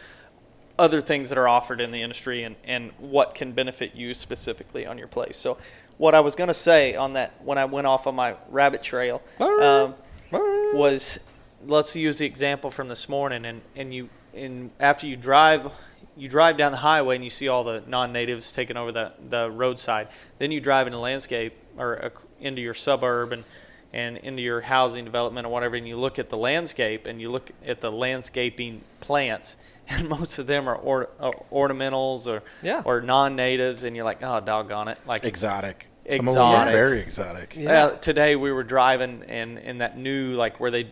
S2: other things that are offered in the industry and, and what can benefit you specifically on your place. So, what I was going to say on that when I went off on my rabbit trail um, was let's use the example from this morning and, and you and after you drive you drive down the highway and you see all the non-natives taking over the, the roadside then you drive into landscape or uh, into your suburb and and into your housing development or whatever and you look at the landscape and you look at the landscaping plants (laughs) and most of them are or, or ornamentals or
S3: Yeah.
S2: or non-natives and you're like oh doggone it like
S5: Exotic. Some of them are
S2: Exotic.
S5: very exotic.
S3: Yeah.
S2: uh, today we were driving and in that new like where they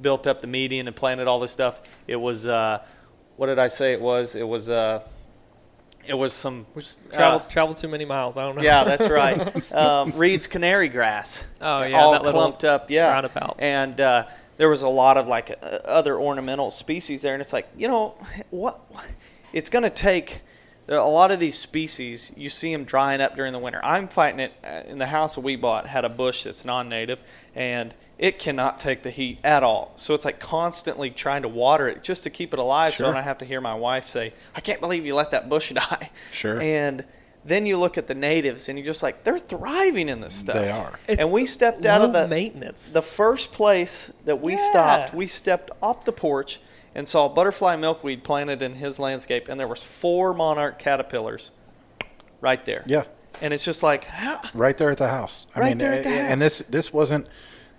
S2: built up the median and planted all this stuff. It was uh, what did I say? It was it was uh, it was some
S3: We just traveled
S2: uh,
S3: traveled too many miles. I don't know.
S2: yeah, that's right. (laughs) Um, Reed's canary grass.
S3: Oh, yeah,
S2: all
S3: that
S2: clumped up. Yeah,
S3: roundabout.
S2: And uh, there was a lot of like uh, other ornamental species there, and it's like you know what? It's going to take a lot of these species. You see them drying up during the winter. I'm fighting it uh, in the house that we bought had a bush that's non-native, and it cannot take the heat at all. So it's like constantly trying to water it just to keep it alive. So
S5: Sure.
S2: I have to hear my wife say, "I can't believe you let that bush (laughs) die."
S5: Sure.
S2: And then you look at the natives, and you're just like, they're thriving in this stuff.
S5: They are.
S3: It's
S2: and we stepped out of the
S3: maintenance.
S2: the first place that we stopped. We stepped off the porch and saw butterfly milkweed planted in his landscape, and there was four monarch caterpillars right there.
S5: Yeah.
S2: And it's just like, how?
S5: right there at the house. I
S2: Right
S5: mean,
S2: there at the
S5: a- and this this wasn't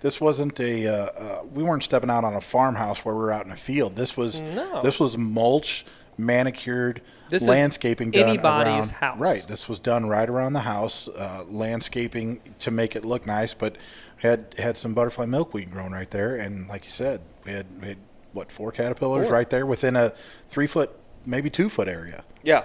S5: this wasn't a uh, uh, we weren't stepping out on a farmhouse where we were out in a field. This was
S3: No.
S5: this was mulch, manicured
S3: This is
S5: landscaping done
S3: anybody's
S5: around,
S3: house.
S5: Right, this was done right around the house, uh, landscaping to make it look nice, but had had some butterfly milkweed grown right there, and like you said, we had, we had what four caterpillars
S2: Four.
S5: right there within a three foot, maybe two foot area.
S2: Yeah.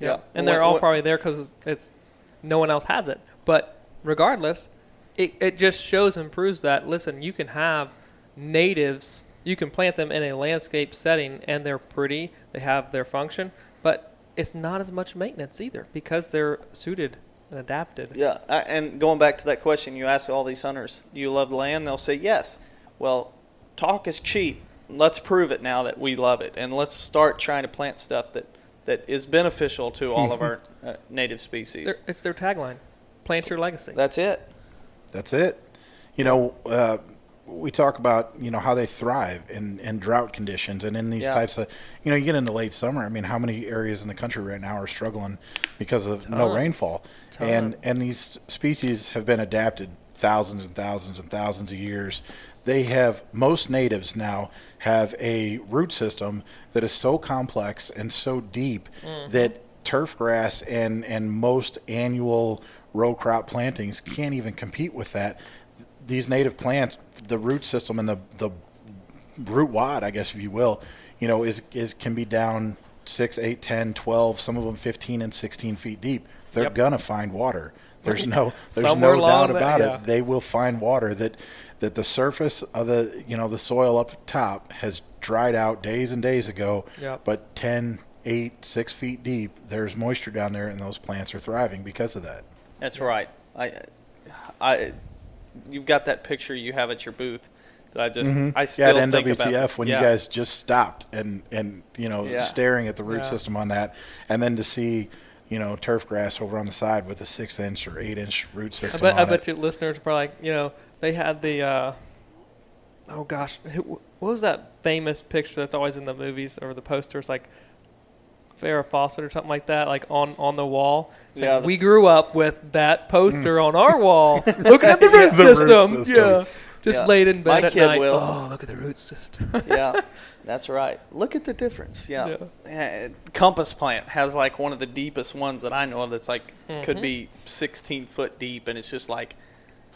S3: Yeah, and they're all
S2: what-
S3: probably there because it's, it's no one else has it. But regardless, it, it just shows and proves that listen, you can have natives, you can plant them in a landscape setting, and they're pretty, they have their function, but it's not as much maintenance either because they're suited and adapted.
S2: Yeah, I- and going back to that question you ask all these hunters, do you love land? They'll say yes. Well, talk is cheap. Let's prove it now that we love it, and let's start trying to plant stuff that, that is beneficial to all of (laughs) our uh, native species.
S3: They're- it's their tagline: "Plant your legacy."
S2: That's it.
S5: That's it. You know, uh, we talk about you know how they thrive in, in drought conditions and in these
S2: Yeah.
S5: types of you know you get into late summer. I mean, how many areas in the country right now are struggling because of no
S3: Tons.
S5: rainfall? And and these species have been adapted thousands and thousands and thousands of years. They have most natives now have a root system that is so complex and so deep mm-hmm. that turf grass and and most annual row crop plantings can't even compete with that. These native plants, the root system and the the root wad, I guess if you will, you know, is is can be down six, eight, 10, 12, some of them 15 and 16 feet deep. They're
S3: Yep.
S5: gonna find water. There's no there's
S3: Somewhere
S5: no
S3: along
S5: doubt
S3: that-
S5: about
S3: yeah.
S5: it. They will find water that that the surface of the you know the soil up top has dried out days and days ago.
S3: Yep.
S5: But 10, 8, 6 feet deep, there's moisture down there, and those plants are thriving because of that.
S2: That's right. I, I, you've got that picture you have at your booth that I just, I still
S5: yeah, at
S2: think
S5: NWTF
S2: about.
S5: when
S2: yeah.
S5: you guys just stopped and and you know
S2: Yeah.
S5: staring at the root
S3: Yeah.
S5: system on that, and then to see you know turf grass over on the side with a six inch or eight inch root
S3: I
S5: system
S3: bet,
S5: on
S3: I bet you listeners are like, you know, they had the, uh, oh gosh, what was that famous picture that's always in the movies or the posters, like Farrah Fawcett or something like that, like on, on the wall? It's
S2: Yeah, the
S3: we grew up with that poster on our wall, (laughs) looking at the root,
S5: The root
S3: system.
S5: system.
S3: Yeah, just
S2: Yeah.
S3: laid in bed
S2: My
S3: at
S2: kid
S3: night.
S2: will.
S3: Oh, look at the root system. (laughs)
S2: yeah, that's right. Look at the difference. Yeah.
S3: Yeah.
S2: Compass plant has like one of the deepest ones that I know of. That's like could
S3: Mhm.
S2: be 16 foot deep, and it's just like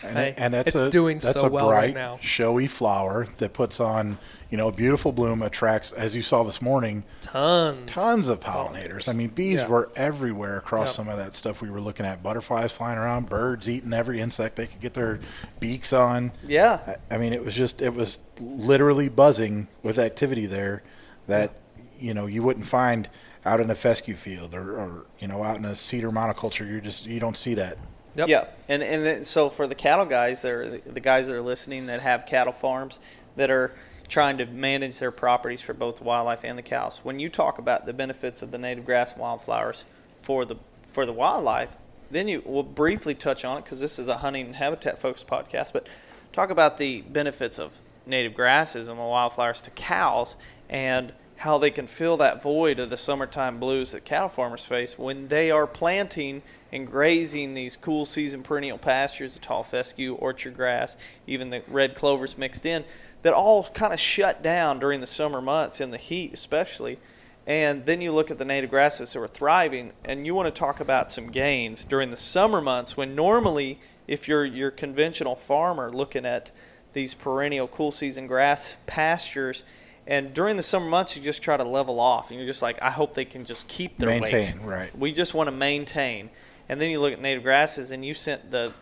S5: And,
S3: Hey,
S5: and that's
S3: it's
S5: a,
S3: doing
S5: that's
S3: so
S5: a
S3: well
S5: bright,
S3: right now.
S5: showy flower that puts on, you know, a beautiful bloom, attracts, as you saw this morning,
S3: Tons.
S5: tons of pollinators. I mean, bees
S3: Yeah.
S5: were everywhere across
S3: Yep.
S5: some of that stuff we were looking at. Butterflies flying around, birds eating every insect they could get their beaks on.
S2: Yeah.
S5: I- I mean, it was just, it was literally buzzing with activity there that, you know, you wouldn't find out in a fescue field or, or you know, out in a cedar monoculture. You just, you don't see that.
S3: Yep.
S2: Yeah, and and so for the cattle guys, they're the guys that are listening that have cattle farms that are trying to manage their properties for both wildlife and the cows. When you talk about the benefits of the native grass and wildflowers for the for the wildlife, then you will briefly touch on it because this is a hunting and habitat focused podcast. But talk about the benefits of native grasses and the wildflowers to cows and how they can fill that void of the summertime blues that cattle farmers face when they are planting and grazing these cool season perennial pastures, the tall fescue, orchard grass, even the red clovers mixed in, that all kind of shut down during the summer months in the heat, especially. And then you look at the native grasses that were thriving, and you want to talk about some gains during the summer months when normally, if you're your conventional farmer looking at these perennial cool season grass pastures, and during the summer months you just try to level off, and you're just like, I hope they can just keep their weight.
S5: Maintain, right.
S2: We just want to maintain. And then you look at native grasses, and you sent the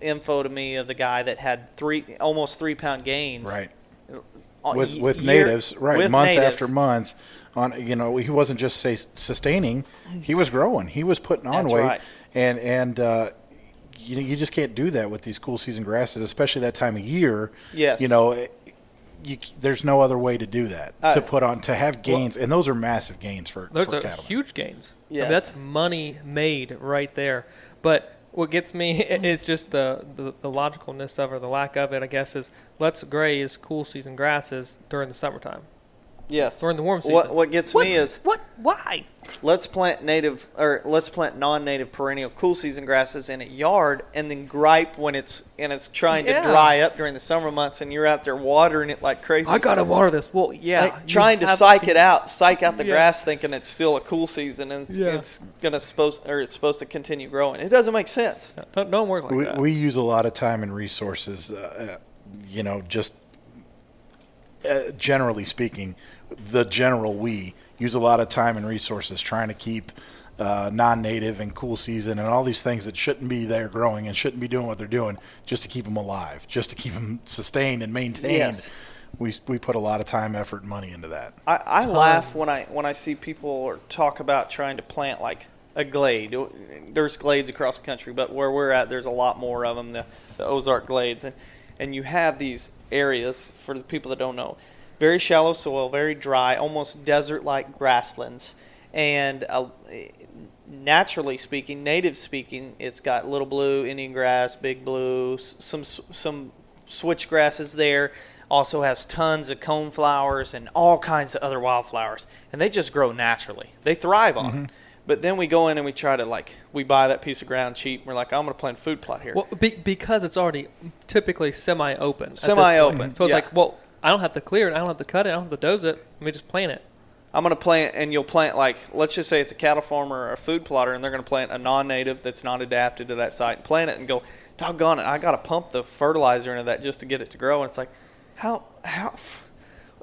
S2: info to me of the guy that had three, almost three pound gains.
S5: Right. with
S2: ye-
S5: with
S2: year-
S5: natives, right?
S2: with
S5: month
S2: natives.
S5: after month, on you know he wasn't just say sustaining, he was growing, he was putting on
S2: That's
S5: weight,
S2: right.
S5: and and uh, you know you just can't do that with these cool season grasses, especially that time of year.
S2: Yes.
S5: you know. it- you, there's no other way to do that
S2: Uh,
S5: to put on to have gains, and those are massive gains for,
S3: Those
S5: for
S3: are
S5: cattle.
S3: huge gains. I mean, that's money made right there. But what gets me (laughs) is just the, the, the logicalness of it, or the lack of it, I guess, is let's graze cool season grasses during the summertime.
S2: Yes.
S3: During the warm
S2: What
S3: season.
S2: what gets
S3: What?
S2: me is
S3: What? Why?
S2: let's plant native or let's plant non-native perennial cool season grasses in a yard and then gripe when it's and it's trying
S3: Yeah.
S2: to dry up during the summer months and you're out there watering it like crazy.
S3: I gotta water this. Well, yeah.
S2: Like, trying to
S3: have-
S2: psych it out, psych out the
S3: Yeah.
S2: grass, thinking it's still a cool season and it's,
S3: Yeah.
S2: it's gonna supposed or it's supposed to continue growing. It doesn't make sense.
S3: Don't, don't work like
S5: we,
S3: that.
S5: we use a lot of time and resources, uh, uh, you know, just uh, generally speaking, the general we use a lot of time and resources trying to keep uh, non-native and cool season and all these things that shouldn't be there growing and shouldn't be doing what they're doing just to keep them alive, just to keep them sustained and maintained.
S2: Yes.
S5: We, we put a lot of time, effort, and money into that.
S2: I, I laugh when I when I see people or talk about trying to plant like a glade. There's glades across the country, but where we're at, there's a lot more of them. The, the Ozark glades, and and you have these areas for the people that don't know, very shallow soil, very dry, almost desert-like grasslands, and uh, naturally speaking, native speaking, it's got little blue, Indian grass, big blue, some some switch grasses there. Also has tons of cone flowers and all kinds of other wildflowers, and they just grow naturally. They thrive on
S3: Mm-hmm.
S2: it. But then we go in and we try to like we buy that piece of ground cheap. And we're like, I'm going to plant food plot here.
S3: Well, be, because it's already typically semi-open. at this point.
S2: Semi-open,
S3: So it's
S2: yeah.
S3: like, well, I don't have to clear it. I don't have to cut it. I don't have to dose it. Let me just plant it.
S2: I'm going to plant, and you'll plant like let's just say it's a cattle farmer or a food plotter, and they're going to plant a non-native that's not adapted to that site, and plant it, and go, doggone it, I got to pump the fertilizer into that just to get it to grow. And it's like, how how f-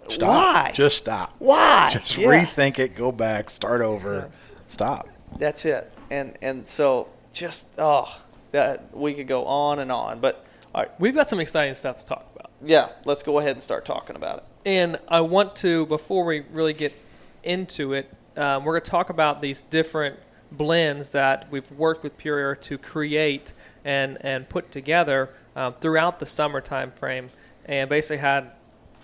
S5: Stop.
S2: why
S5: Just stop.
S2: why
S5: Just
S2: Yeah.
S5: rethink it. Go back. Start over. Stop.
S2: That's it. And and so just oh that we could go on and on, but all right,
S3: We've got some exciting stuff to talk about.
S2: yeah, let's go ahead and start talking about it.
S3: And I want to, before we really get into it, um, we're going to talk about these different blends that we've worked with Pure Air to create and, and put together um, throughout the summer time frame, and basically had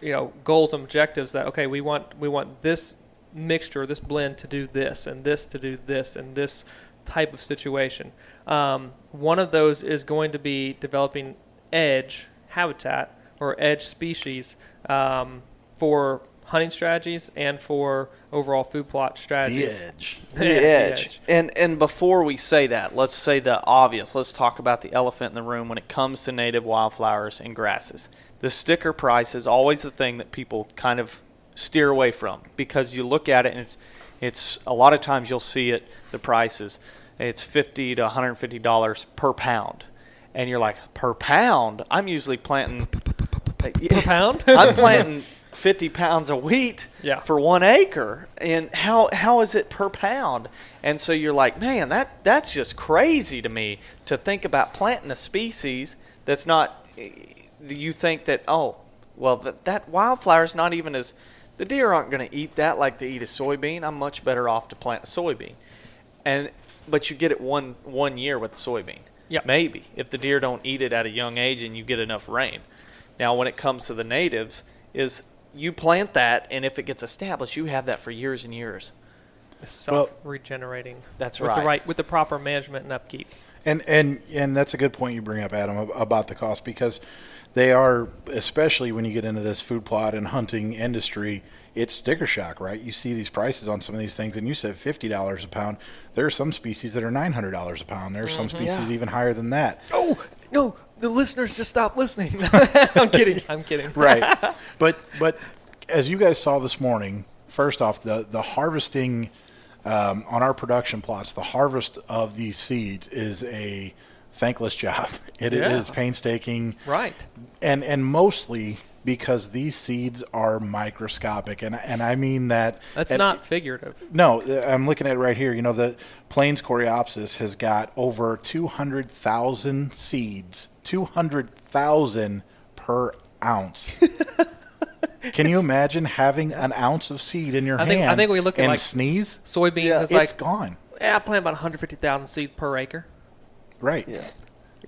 S3: you know goals and objectives that okay we want we want this mixture this blend to do this and this to do this and this type of situation. Um, one of those is going to be developing edge habitat or edge species um, for hunting strategies and for overall food plot
S5: The
S3: strategies.
S5: edge. (laughs)
S2: the
S3: Yeah, the
S2: edge.
S3: edge.
S2: And and before we say that, let's say the obvious. Let's talk about the elephant in the room when it comes to native wildflowers and grasses. The sticker price is always the thing that people kind of steer away from because you look at it and it's it's a lot of times you'll see it the prices it's 50 to 150 dollars per pound and you're like per pound. I'm usually planting
S3: Per pound? (laughs)
S2: I'm planting 50 pounds of wheat
S3: Yeah.
S2: for one acre, and how how is it per pound? And so you're like, man, that that's just crazy to me to think about planting a species that's not. You think that oh, well that that wildflower is not even as the deer aren't going to eat that like they eat a soybean. I'm much better off to plant a soybean, and but you get it one one year with the soybean.
S3: Yeah.
S2: Maybe if the deer don't eat it at a young age and you get enough rain. Now, when it comes to the natives, is you plant that, and if it gets established, you have that for years and years.
S3: Self-regenerating.
S2: That's
S3: with The
S2: right.
S3: right with the proper management and upkeep.
S5: And and and that's a good point you bring up, Adam, about the cost because they are, especially when you get into this food plot and hunting industry, it's sticker shock, right? You see these prices on some of these things, and you said fifty dollars a pound. There are some species that are nine hundred dollars a pound. There are some species
S2: Yeah.
S5: even higher than that.
S3: Oh no! The listeners just stop listening. (laughs) I'm kidding. I'm kidding.
S5: right. But but as you guys saw this morning, first off, the the harvesting um, on our production plots, the harvest of these seeds is a thankless (laughs) job. It is
S3: Yeah.
S5: painstaking,
S3: Right.
S5: And and mostly because these seeds are microscopic, and and I mean that.
S3: That's
S5: and-
S3: not figurative.
S5: no, uh, I'm looking at it right here. You know, the Plains Coreopsis has got over 200,000 seeds, 200,000 per ounce. (laughs) Can you imagine having an ounce of seed in your
S3: I think- I
S5: hand
S3: think we look at,
S5: and
S3: like,
S5: sneeze?
S3: Soybeans
S2: Yeah,
S3: is
S5: It's
S3: like
S5: gone.
S3: yeah, I plant about 150,000 seeds per acre.
S5: Right.
S2: Yeah.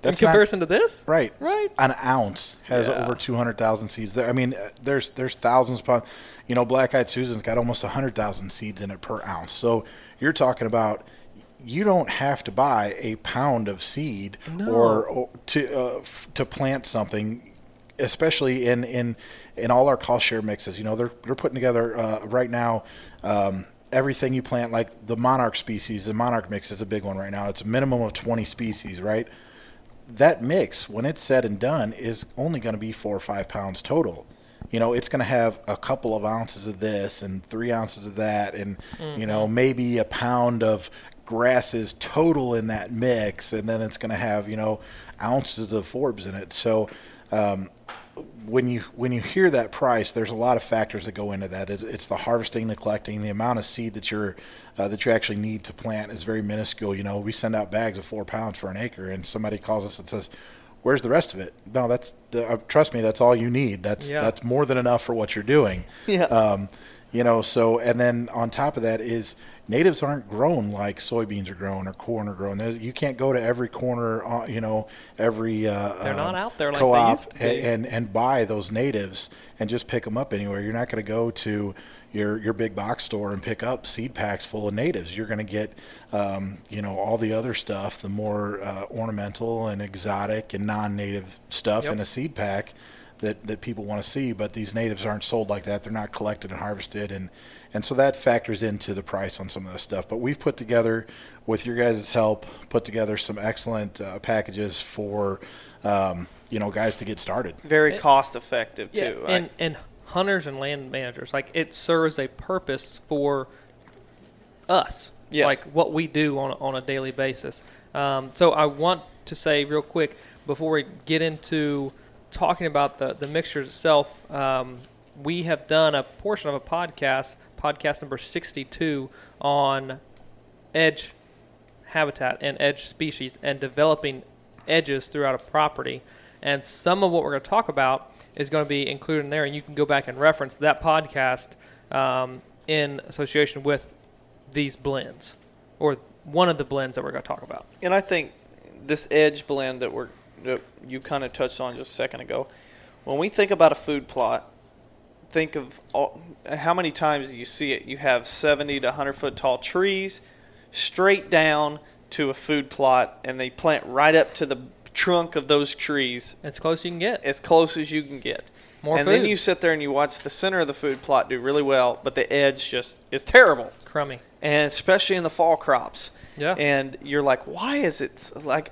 S5: That's
S3: in
S5: not-
S3: comparison to this,
S5: Right.
S3: Right.
S5: An ounce has
S2: Yeah.
S5: over 200,000 seeds. There, I mean, uh, there's there's thousands upon, you know, Black Eyed Susan's got almost 100,000 seeds in it per ounce. So you're talking about you don't have to buy a pound of seed or, or to uh, f- to plant something especially in in in all our cost share mixes. You know, they're they're putting together uh, right now. Um, everything you plant, like the monarch species, the monarch mix is a big one right now. It's a minimum of 20 species, right? That mix, when it's said and done, is only going to be four or five pounds total. You know, it's going to have a couple of ounces of this and three ounces of that, and you know, maybe a pound of grasses total in that mix, and then it's going to have you know ounces of forbs in it. So um, when you when you hear that price, there's a lot of factors that go into that. It's, it's the harvesting, the collecting, the amount of seed that you're uh, that you actually need to plant is very minuscule. You know, we send out bags of four pounds for an acre, and somebody calls us and says, "Where's the rest of it?" No, that's the, uh, trust me, that's all you need. That's
S3: Yeah.
S5: that's more than enough for what you're doing.
S2: Yeah.
S5: Um, you know, so and then on top of that is natives aren't grown like soybeans are grown or corn are grown. There's, you can't go to every corner, uh, you know, every uh,
S3: They're
S5: uh,
S3: not out there like they
S5: co-op
S3: used to be.
S5: a- and and buy those natives and just pick them up anywhere. You're not going to go to your your big box store and pick up seed packs full of natives. You're going to get um, you know all the other stuff, the more uh, ornamental and exotic and non-native stuff
S3: Yep.
S5: in a seed pack that that people want to see. But these natives aren't sold like that. They're not collected and harvested and and so that factors into the price on some of this stuff. But we've put together, with your guys' help, put together some excellent uh, packages for, um, you know, guys to get started.
S2: Very cost effective
S3: Yeah,
S2: too.
S3: and
S2: right?
S3: and hunters and land managers like it serves a purpose for us.
S2: Yes.
S3: Like what we do on a, on a daily basis. Um, so I want to say real quick before we get into talking about the the mixtures itself. Um, we have done a portion of a podcast, podcast number 62, on edge habitat and edge species and developing edges throughout a property. And some of what we're going to talk about is going to be included in there, and you can go back and reference that podcast um, in association with these blends or one of the blends that we're going to talk about.
S2: and I think this edge blend that we're that you kind of touched on just a second ago. When we think about a food plot, think of all, how many times you see it. You have 70 to 100 foot tall trees straight down to a food plot, and they plant right up to the trunk of those trees
S3: As close as you can get.
S2: as close as you can get.
S3: More
S2: and then you sit there and you watch the center of the food plot do really well, but the edge just is terrible
S3: Crummy.
S2: And especially in the fall crops.
S3: Yeah.
S2: And you're like, why is it like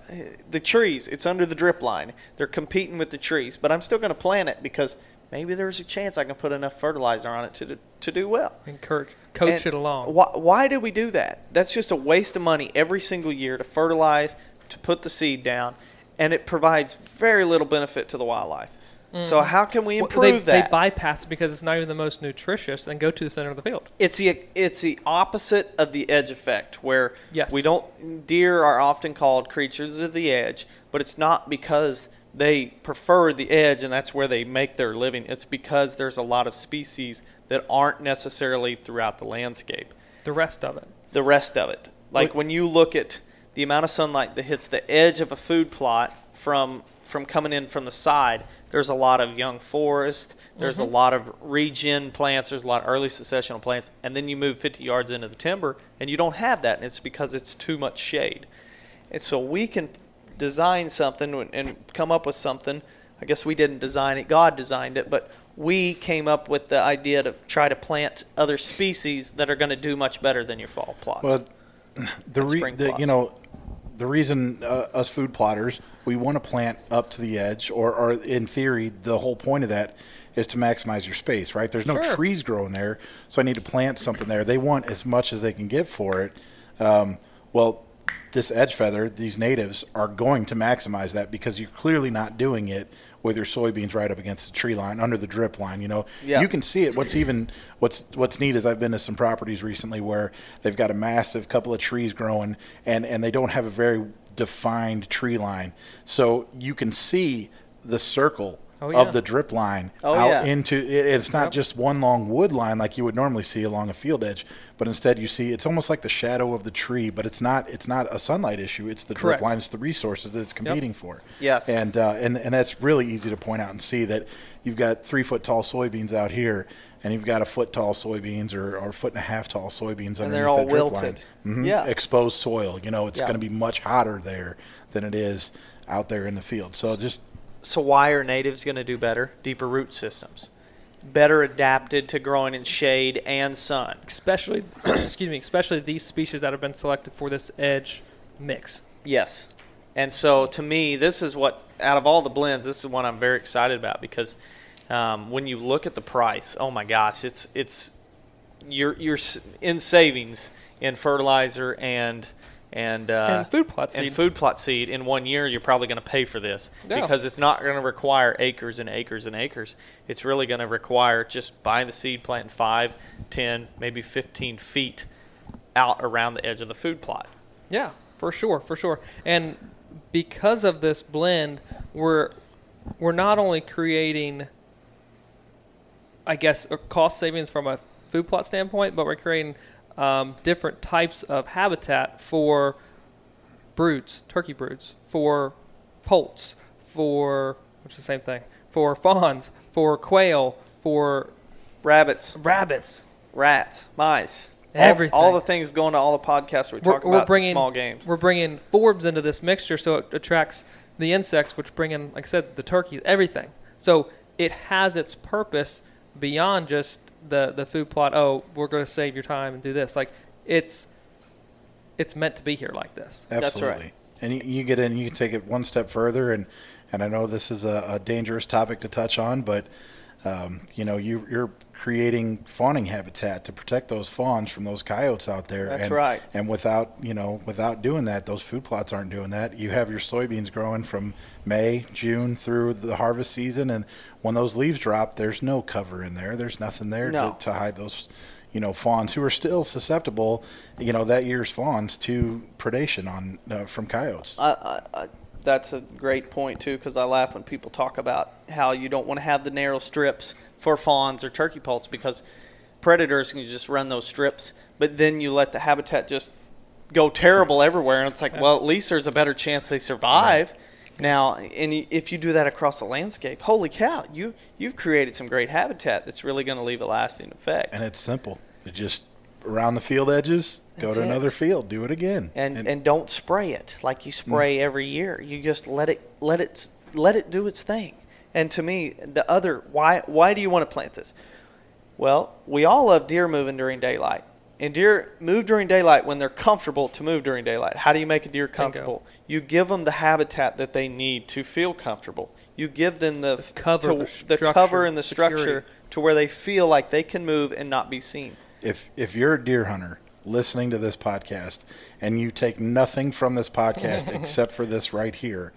S2: the trees? It's under the drip line. They're competing with the trees, but I'm still going to plant it because maybe there's a chance I can put enough fertilizer on it to do, to do well.
S3: Encourage, coach
S2: And
S3: it along.
S2: Why, why do we do that? That's just a waste of money every single year to fertilize, to put the seed down, and it provides very little benefit to the wildlife. Mm. So how can we
S3: Well,
S2: improve
S3: they,
S2: that?
S3: They bypass it because it's not even the most nutritious and go to the center of the field.
S2: it's the it's the opposite of the edge effect where
S3: Yes.
S2: we don't deer are often called creatures of the edge but it's not because they prefer the edge and that's where they make their living it's because there's a lot of species that aren't necessarily throughout the landscape
S3: The rest of it.
S2: the rest of it like when you look at the amount of sunlight that hits the edge of a food plot from from coming in from the side there's a lot of young forest. There's a mm-hmm. lot of regen plants. There's a lot of early successional plants. And then you move 50 yards into the timber and you don't have that. And it's because it's too much shade. And so we can design something and- and come up with something. I guess we didn't design it. God designed it. But we came up with the idea to try to plant other species that are going to do much better than your fall plots.
S5: Well, the, re- the you know, the reason uh, us food plotters we want to plant up to the edge, or, or in theory, the whole point of that is to maximize your space, right? There's no
S3: Sure.
S5: trees growing there, so I need to plant something there. They want as much as they can get for it. Um, well, this edge feather, these natives are going to maximize that because you're clearly not doing it with your soybeans right up against the tree line, under the drip line. You know,
S2: Yeah.
S5: you can see it. What's even what's what's neat is I've been to some properties recently where they've got a massive couple of trees growing, and and they don't have a very defined tree line, so you can see the circle.
S3: Oh, yeah.
S5: Of the drip line
S2: Oh,
S5: out
S2: yeah.
S5: into it, it's not
S3: Yep.
S5: just one long wood line like you would normally see along a field edge, but instead you see it's almost like the shadow of the tree, but it's not it's not a sunlight issue. It's the
S3: Correct.
S5: drip line, it's the resources that it's competing for.
S2: Yes.
S5: and uh, and and that's really easy to point out and see that you've got three foot tall soybeans out here, and you've got a foot tall soybeans or, or foot and a half tall soybeans
S2: And
S5: underneath
S2: they're all
S5: that drip
S2: wilted.
S5: line. Mhm.
S2: Yeah.
S5: exposed soil. You know, it's
S2: Yeah.
S5: going to be much hotter there than it is out there in the field. So just
S2: So why are natives going to do better? Deeper root systems, better adapted to growing in shade and sun.
S3: Especially, (clears throat) excuse me, especially these species that have been selected for this edge mix.
S2: Yes. And so to me, this is what out of all the blends, this is one I'm very excited about because um, when you look at the price, oh my gosh, it's it's you're you're in savings in fertilizer and and uh,
S3: And food plot seed.
S2: and food plot seed in one year. You're probably going to pay for this
S3: Yeah.
S2: because it's not going to require acres and acres and acres. It's really going to require just buying the seed, planting five, ten, maybe fifteen feet out around the edge of the food plot.
S3: Yeah, for sure, for sure. And because of this blend, we're we're not only creating, I guess, cost savings from a food plot standpoint, but we're creating um, different types of habitat for broods, turkey broods, for poults, for which is the same thing, for fawns, for quail, for
S2: Rabbits,
S3: rabbits.
S2: rats, mice, all-
S3: Everything.
S2: All, the things going to all the podcasts we talk about the small games.
S3: We're bringing forbs into this mixture, so it attracts the insects, which bring in, like I said, the turkeys, everything. So it has its purpose beyond just the the food plot. Oh, we're going to save your time and do this. Like it's it's meant to be here like this.
S2: That's
S5: Absolutely.
S2: right.
S5: And you, you get in, you can take it one step further, and and I know this is a, a dangerous topic to touch on, but um, you know you, you're creating fawning habitat to protect those fawns from those coyotes out there.
S2: That's
S5: and,
S2: right.
S5: And without you know without doing that, those food plots aren't doing that. You have your soybeans growing from May, June through the harvest season, and when those leaves drop, there's no cover in there. There's nothing there
S2: No.
S5: to, to hide those you know fawns who are still susceptible you know that year's fawns to predation on uh, from coyotes
S2: I, I, I, that's a great point too, because I laugh when people talk about how you don't want to have the narrow strips for fawns or turkey poults because predators can just run those strips, but then you let the habitat just go terrible everywhere, and it's like, well, at least there's a better chance they survive. Now, and if you do that across the landscape, holy cow, you you've created some great habitat that's really going to leave a lasting effect.
S5: and it's simple it just around the field edges go to
S2: it.
S5: another field do it again
S2: and and don't spray it like you mm. spray every year. You just let it let it let it do its thing. And to me, the other why why do you want to plant this? Well, we all love deer moving during daylight. And deer move during daylight when they're comfortable to move during daylight. How do you make a deer comfortable? You give them the habitat that they need to feel comfortable. You give them the, f-
S3: cover,
S2: to-
S3: the
S2: the cover and the
S3: security.
S2: structure to where they feel like they can move and not be seen.
S5: If if you're a deer hunter listening to this podcast and you take nothing from this podcast (laughs) except for this right here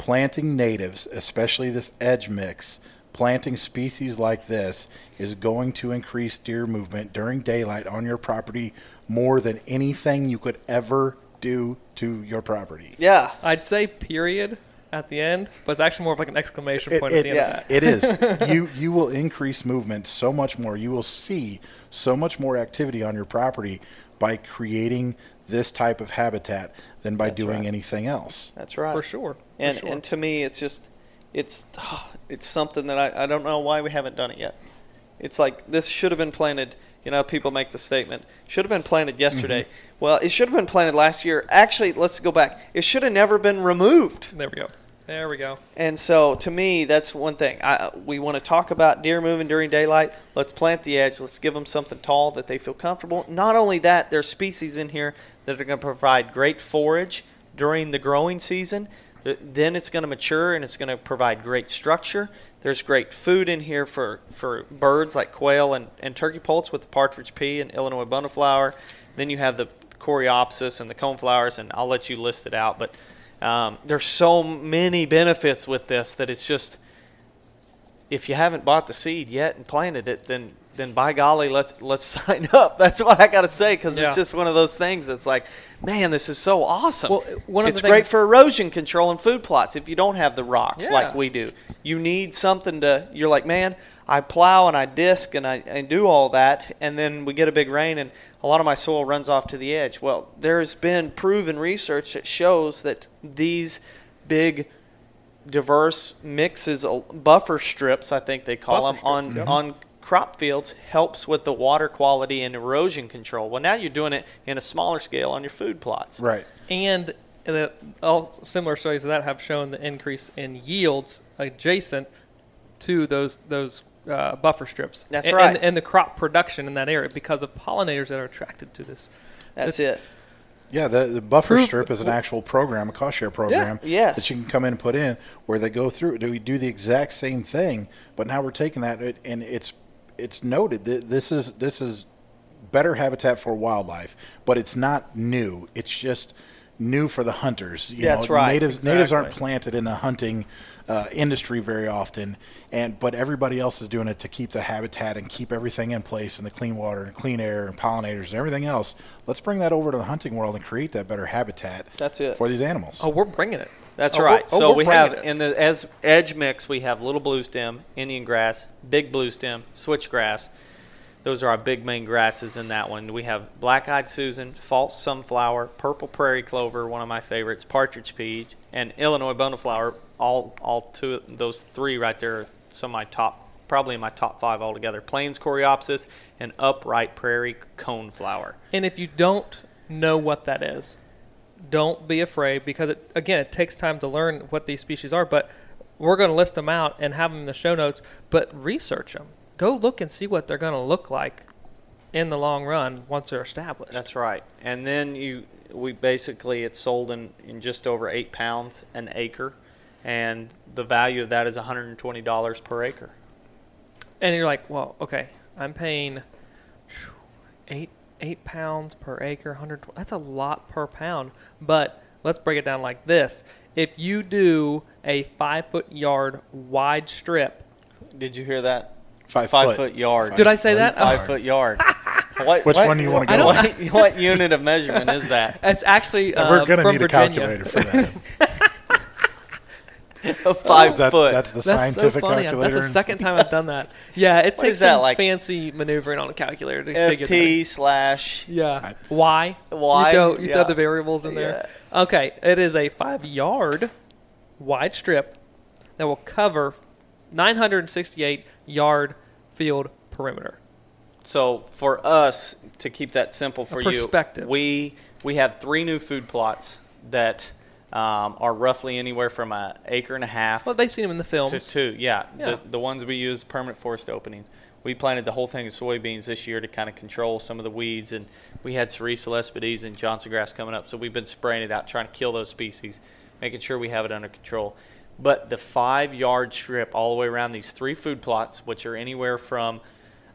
S5: planting natives, especially this edge mix, planting species like this is going to increase deer movement during daylight on your property more than anything you could ever do to your property.
S2: Yeah.
S3: I'd say period at the end, but it's actually more of like an exclamation point
S5: It,
S3: at the end
S2: yeah.
S3: of that.
S5: it is. (laughs) you you will increase movement so much more. You will see so much more activity on your property by creating this type of habitat than by doing
S2: right.
S5: anything else.
S2: That's right.
S3: For sure. For
S2: And
S3: sure.
S2: and to me, it's just it's ah, it's something that I, I don't know why we haven't done it yet. It's like this should have been planted. You know, people make the statement should have been planted mm-hmm. yesterday. Well, it should have been planted last year. Actually, let's go back. It should have never been removed.
S3: there we go. There we go.
S2: And so, to me, that's one thing. I, we want to talk about deer moving during daylight. Let's plant the edge. Let's give them something tall that they feel comfortable. Not only that, there's species in here that are going to provide great forage during the growing season. Then it's going to mature and it's going to provide great structure. There's great food in here for, for birds like quail and, and turkey poults with the partridge pea and Illinois bundleflower. Then you have the coreopsis and the coneflowers, and I'll let you list it out. But um, there's so many benefits with this that it's just if you haven't bought the seed yet and planted it, then then by golly, let's let's (laughs) sign up. That's what I got to say because
S3: Yeah.
S2: it's just one of those things. It's like, man, this is so awesome.
S3: Well, one of
S2: it's great for erosion control and food plots if you don't have the rocks
S3: Yeah.
S2: like we do. You need something to. You're like, man, I plow and I disc and I, I do all that, and then we get a big rain and a lot of my soil runs off to the edge. Well, there's been proven research that shows that these big diverse mixes, uh, buffer strips, I think they call
S3: Buffer
S2: them, on
S3: yeah.
S2: on crop fields helps with the water quality and erosion control. Well, now you're doing it in a smaller scale on your food plots.
S5: Right.
S3: And the, all similar studies of that have shown the increase in yields adjacent to those those uh, buffer strips.
S2: That's
S3: and,
S2: right.
S3: And, and the crop production in that area because of pollinators that are attracted to this.
S2: That's
S3: This-
S2: it.
S5: Yeah, the, the buffer
S3: Prove-
S5: strip is an actual program, a cost share program
S2: Yes.
S5: that you can come in and put in where they go through. Do we do the exact same thing? But now we're taking that and it's it's noted that this is this is better habitat for wildlife, but it's not new. It's just new for the hunters. You
S2: That's
S5: know,
S2: right,
S5: Natives natives aren't planted in the hunting uh, industry very often, and but everybody else is doing it to keep the habitat and keep everything in place and the clean water and clean air and pollinators and everything else. Let's bring that over to the hunting world and create that better habitat.
S2: That's it.
S5: for these animals.
S3: Oh, we're bringing it.
S2: That's
S3: Oh,
S2: right.
S3: oh,
S2: so
S3: we're
S2: we
S3: bringing
S2: have
S3: it.
S2: in the as edge mix we have little blue stem, Indian grass, big blue stem, switchgrass. Those are our big main grasses in that one. We have black-eyed Susan, false sunflower, purple prairie clover, one of my favorites, partridge pea, and Illinois bundleflower. All all two of those three right there are some of my top probably in my top five altogether. Plains coreopsis and upright prairie coneflower.
S3: And if you don't know what that is, don't be afraid because it, again, it takes time to learn what these species are. But we're going to list them out and have them in the show notes. But research them. Go look and see what they're going to look like in the long run once they're established.
S2: That's right. And then you, we basically it's sold in, in just over eight pounds an acre, and the value of that is one hundred and twenty dollars per acre.
S3: and you're like, well, okay, I'm paying eight eight pounds per acre, hundred. That's a lot per pound. But let's break it down like this: if you do a five foot yard wide strip,
S2: Did you hear that?
S5: Five,
S2: Five foot yard.
S3: Did I say that?
S2: Five foot yard. (laughs) What,
S5: Which
S2: what-
S5: one do you wanna go with?
S2: What, (laughs) what unit of measurement is that?
S3: it's actually uh,
S5: We're gonna need
S3: Virginia.
S5: a calculator for that. (laughs) (laughs)
S2: A five
S5: That-
S2: foot.
S5: That's the
S3: That's so
S5: scientific
S3: funny.
S5: calculator.
S3: That's the second time I've done that. (laughs) Yeah, it
S2: What
S3: takes
S2: that,
S3: some
S2: like-
S3: fancy maneuvering on a calculator to figure that.
S2: FT slash.
S3: Yeah. Why?
S2: Why?
S3: You, throw, you
S2: Yeah.
S3: throw the variables in there. Okay, it is a five yard wide strip that will cover 968 yard field perimeter.
S2: So for us to keep that simple for you,
S3: perspective.
S2: we we have three new food plots that um, are roughly anywhere from an acre and a half
S3: Well, they've seen them in the films.
S2: to two. Yeah,
S3: Yeah.
S2: The, the ones we use permanent forest openings. We planted the whole thing of soybeans this year to kind of control some of the weeds, and we had Sericea lespedeza and Johnson grass coming up, so we've been spraying it out, trying to kill those species, making sure we have it under control. But the five yard strip all the way around these three food plots, which are anywhere from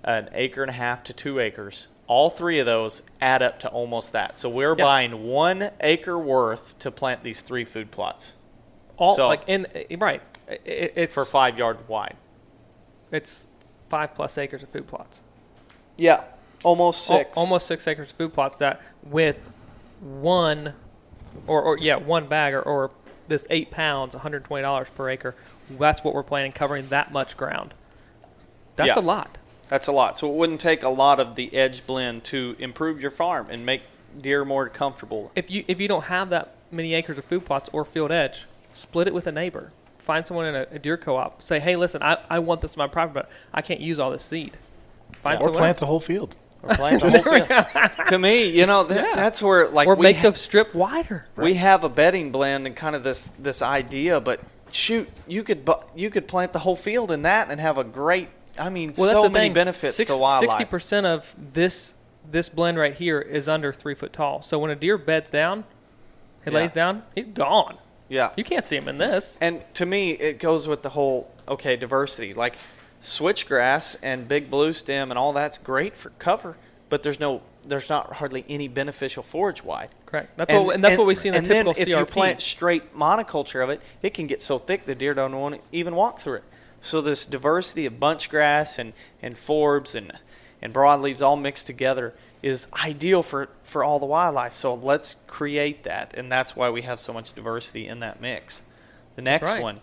S2: an acre and a half to two acres, all three of those add up to almost that. So we're
S3: Yeah.
S2: buying one acre worth to plant these three food plots.
S3: All
S2: So-
S3: like in eh, right. It, it's
S2: for five yard wide.
S3: it's five plus acres of food plots.
S2: Yeah, almost
S3: Al- almost six acres of food plots that with one or, or yeah one bag or, or this eight pounds, one hundred twenty dollars per acre. That's what we're planning, covering that much ground. That's
S2: Yeah.
S3: a lot.
S2: That's a lot. So it wouldn't take a lot of the edge blend to improve your farm and make deer more comfortable.
S3: If you if you don't have that many acres of food plots or field edge, split it with a neighbor. Find someone in a, a deer co-op. Say, hey, listen, I, I want this in my property, but I can't use all this seed. Find
S5: Or
S3: someone
S5: plant
S3: else.
S5: the whole field.
S2: Or plant the (laughs) whole field. to me, you know, that, that's where like
S3: or
S2: we
S3: make
S2: ha-
S3: the strip wider.
S2: we have a bedding blend and kind of this this idea, but shoot, you could bu- you could plant the whole field in that and have a great. I mean,
S3: Well,
S2: so many
S3: thing.
S2: benefits
S3: Six-
S2: to wildlife.
S3: Sixty percent of this this blend right here is under three foot tall. So when a deer beds down, he
S2: Yeah.
S3: lays down, he's gone.
S2: Yeah,
S3: You can't see him in this.
S2: And to me, it goes with the whole okay diversity. Like switchgrass and big blue stem and all that's great for cover, but there's no, there's not hardly any beneficial forage wide.
S3: Correct. That's what and that's what we see in the
S2: and
S3: typical
S2: then if
S3: CRP.
S2: you plant straight monoculture of it, it can get so thick the deer don't want to even walk through it. So this diversity of bunch grass and and forbs and and broadleaves all mixed together is ideal for for all the wildlife. So let's create that, and that's why we have so much diversity in that mix. The next
S3: right.
S2: one,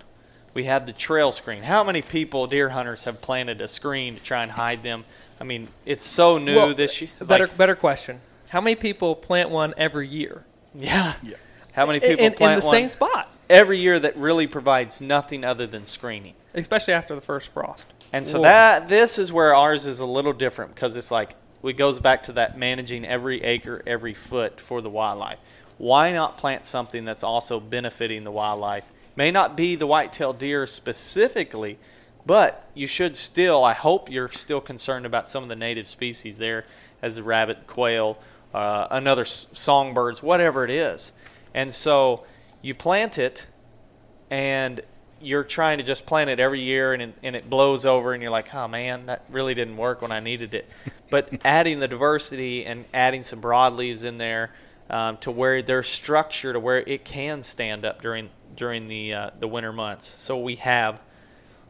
S2: we have the trail screen. How many people, deer hunters, have planted a screen to try and hide them? I mean, it's so new
S3: Well,
S2: this year.
S3: better
S2: like-
S3: better question. How many people plant one every year? (laughs)
S2: yeah.
S5: Yeah.
S2: How many people
S3: in,
S2: plant
S3: the
S2: one
S3: same spot,
S2: every year that really provides nothing other than screening?
S3: Especially after the first frost.
S2: And so
S3: Whoa.
S2: that this is where ours is a little different because it's like it goes back to that managing every acre, every foot for the wildlife. Why not plant something that's also benefiting the wildlife? May not be the white-tailed deer specifically, but you should still. I hope you're still concerned about some of the native species there, as the rabbit, quail, uh, another s- songbirds, whatever it is. And so you plant it, and you're trying to just plant it every year and it, and it blows over and you're like, oh man, that really didn't work when I needed it. (laughs) But adding the diversity and adding some broadleaves in there um, to where they're structured to where it can stand up during during the uh, the winter months. So we have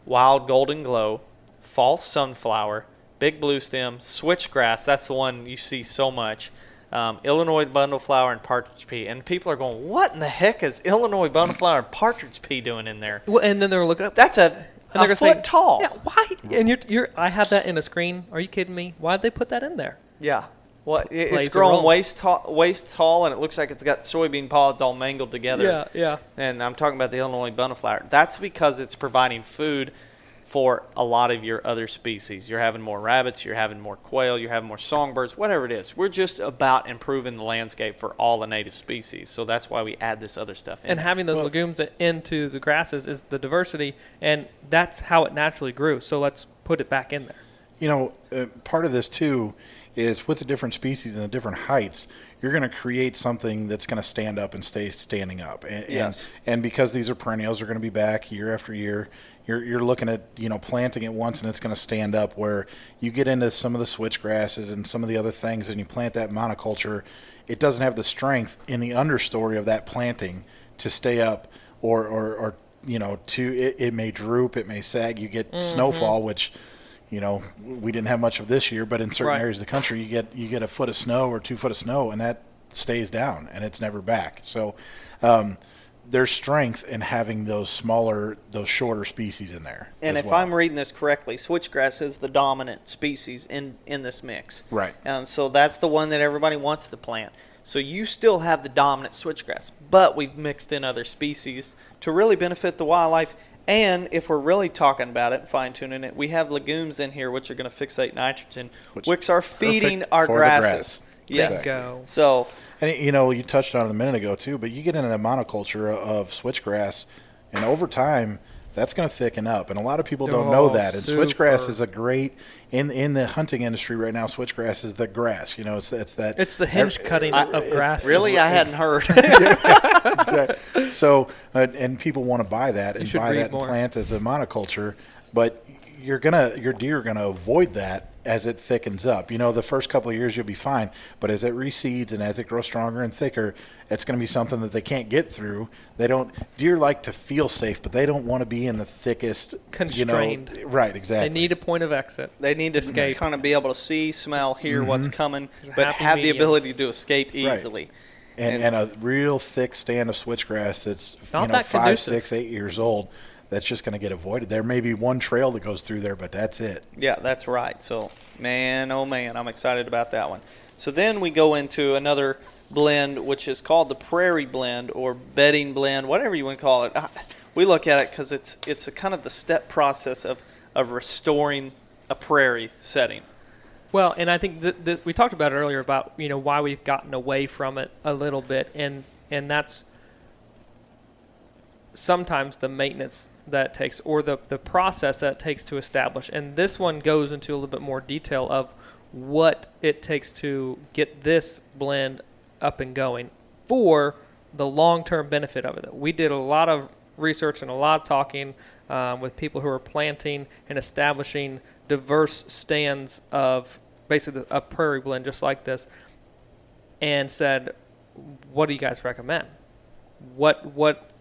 S2: wild golden glow, false sunflower, big blue stem, switchgrass. That's the one you see so much. Um, Illinois bundleflower and partridge pea. And people are going, what in the heck is Illinois bundleflower and partridge pea doing in there?
S3: Well, and then they're looking up.
S2: That's a,
S3: and they're
S2: a
S3: gonna
S2: foot
S3: say,
S2: tall.
S3: Yeah, why? And you're, you're. I have that in a screen. Are you kidding me? Why'd they put that in there?
S2: Yeah. Well, it, it's grown waist tall, waist tall, and it looks like it's got soybean pods all mangled together.
S3: Yeah, yeah.
S2: And I'm talking about the Illinois bundleflower. That's because it's providing food for a lot of your other species. You're having more rabbits, you're having more quail, you're having more songbirds, whatever it is. We're just about improving the landscape for all the native species. So that's why we add this other stuff in.
S3: And having those legumes into the grasses is the diversity, and that's how it naturally grew. So let's put it back in there.
S5: You know, uh, part of this too is with the different species and the different heights, you're going to create something that's going to stand up and stay standing up. And,
S2: Yes.
S5: and, and because these are perennials, they're going to be back year after year. You're, you're looking at you know planting it once and it's going to stand up. Where you get into some of the switch grasses and some of the other things, and you plant that monoculture, it doesn't have the strength in the understory of that planting to stay up, or or, or you know to it, it may droop, it may sag. You get snowfall, which you know we didn't have much of this year, but in certain
S3: Right.
S5: areas of the country, you get you get a foot of snow or two foot of snow, and that stays down and it's never back. So um, there's strength in having those smaller, those shorter species in there.
S2: And if
S5: well.
S2: I'm reading this correctly, switchgrass is the dominant species in, in this mix.
S5: Right.
S2: Um, so that's the one that everybody wants to plant. So you still have the dominant switchgrass, but we've mixed in other species to really benefit the wildlife. And if we're really talking about it fine tuning it, we have legumes in here which are going to fixate nitrogen,
S5: Which
S2: which, are feeding our grasses.
S5: grass.
S2: Yes.
S3: Bingo.
S2: So
S5: And you know, you touched on it a minute ago too, but you get into the monoculture of switchgrass, and over time, that's going to thicken up. And a lot of people don't know
S3: Oh,
S5: that. And switchgrass is a great in in the hunting industry right now. Switchgrass is the grass. You know, it's it's that
S3: It's the hinge cutting
S2: I-
S3: of grass.
S2: really, I hadn't heard. (laughs)
S5: exactly. So, uh, and people want to buy that and buy that
S3: more.
S5: and plant as a monoculture, but you're gonna your deer are gonna avoid that as it thickens up. You know, the first couple of years you'll be fine, but as it reseeds and as it grows stronger and thicker, it's going to be something that they can't get through. They don't deer like to feel safe, but they don't want to be in the thickest
S3: Constrained.
S5: You know, right, exactly.
S3: They need a point of exit.
S2: They need to
S3: Escape.
S2: kind of be able to see, smell, hear mm-hmm. what's coming, but
S3: happy
S2: have the ability to escape
S5: Right.
S2: easily.
S5: and, and a real thick stand of switchgrass that's
S3: Not
S5: you know
S3: that
S5: five,
S3: conducive.
S5: six, eight years old. That's just going to get avoided. There may be one trail that goes through there, but that's it.
S2: Yeah, that's right. So, man, oh man, I'm excited about that one. So then we go into another blend, which is called the Prairie Blend or Bedding Blend, whatever you want to call it. We look at it because it's it's a kind of the step process of of restoring a prairie setting.
S3: Well, and I think th- this, we talked about it earlier about you know why we've gotten away from it a little bit, and and that's sometimes the maintenance that takes or the the process that takes to establish. And this one goes into a little bit more detail of what it takes to get this blend up and going for the long term benefit of it. We did a lot of research and a lot of talking um, with people who are planting and establishing diverse stands of basically a prairie blend just like this and said, What do you guys recommend? What, what,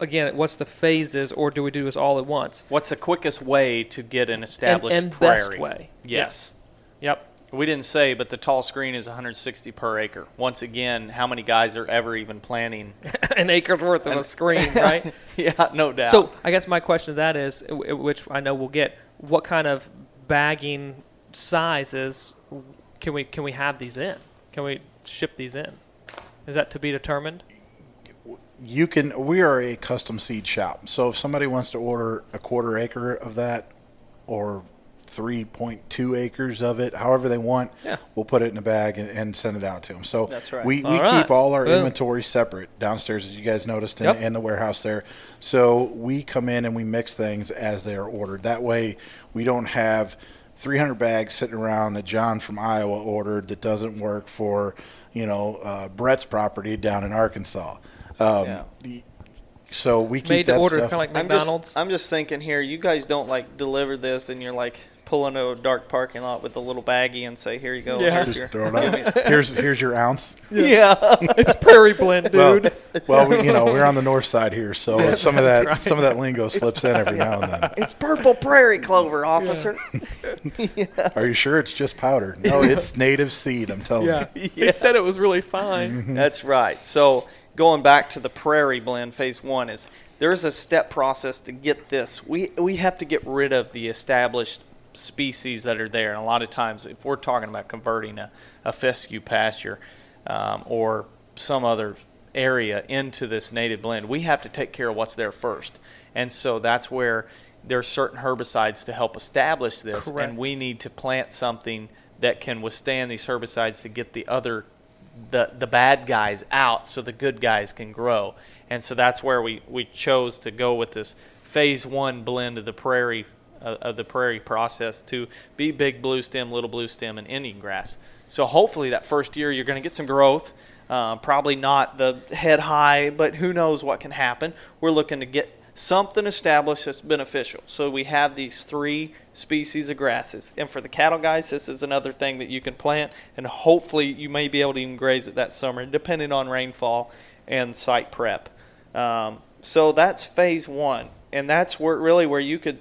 S3: again, what's the phases or do we do this all at once?
S2: What's the quickest way to get an established
S3: and
S2: prairie?
S3: best way.
S2: Yes.
S3: Yep.
S2: We didn't say, but the tall screen is 160 per acre. Once again, how many guys are ever even planning? (laughs)
S3: An acre's worth of a screen, (laughs) right?
S2: yeah, no doubt.
S3: So I guess my question to that is, uh, which I know we'll get, what kind of bagging sizes can we can we have these in? Can we ship these in? Is that to be determined?
S5: You can. We are a custom seed shop, so if somebody wants to order a quarter acre of that, or 3.2 acres of it, however they want,
S3: Yeah.
S5: we'll put it in a bag and, and send it out to them. So
S2: That's right.
S5: we, we
S3: All right.
S5: keep all our
S3: Boom.
S5: inventory separate downstairs, as you guys noticed in,
S3: Yep.
S5: in the warehouse there. So we come in and we mix things as they are ordered. That way, we don't have 300 bags sitting around that John from Iowa ordered that doesn't work for, you know, uh, Brett's property down in Arkansas. Um,
S2: Yeah.
S5: So we keep
S3: Made to
S5: that
S3: order, it's kind of like
S2: I'm
S3: McDonald's.
S2: just, I'm just thinking here, you guys don't like deliver this and you're like pull into a dark parking lot with a little baggie and say, here you go.
S3: Yeah.
S2: Here's your,
S5: throw it up. (laughs) here's here's your ounce.
S2: yeah. (laughs)
S3: it's prairie blend, dude.
S5: well, we, you know, (laughs) we're on the north side here, so some of that some of that lingo slips in every now and then.
S2: it's purple prairie clover, officer.
S5: Are you sure it's just powder? No, it's native seed. I'm telling
S3: yeah.
S5: you.
S3: They said it was really fine.
S2: That's right. So going back to the prairie blend, phase one is there's a step process to get this. We we have to get rid of the established species that are there, and a lot of times, if we're talking about converting a, a fescue pasture um, or some other area into this native blend, we have to take care of what's there first, and so that's where there are certain herbicides to help establish this,
S3: Correct.
S2: and we need to plant something that can withstand these herbicides to get the other the the bad guys out so the good guys can grow. And so that's where we, we chose to go with this phase one blend of the prairie uh, of the prairie process to be big blue stem, little blue stem, and Indian grass. So hopefully that first year you're going to get some growth. Uh, probably not the head high, but who knows what can happen. We're looking to get something established that's beneficial. So we have these three species of grasses. And for the cattle guys, this is another thing that you can plant, and hopefully you may be able to even graze it that summer, depending on rainfall and site prep. Um, so that's phase one, and that's where really where you could.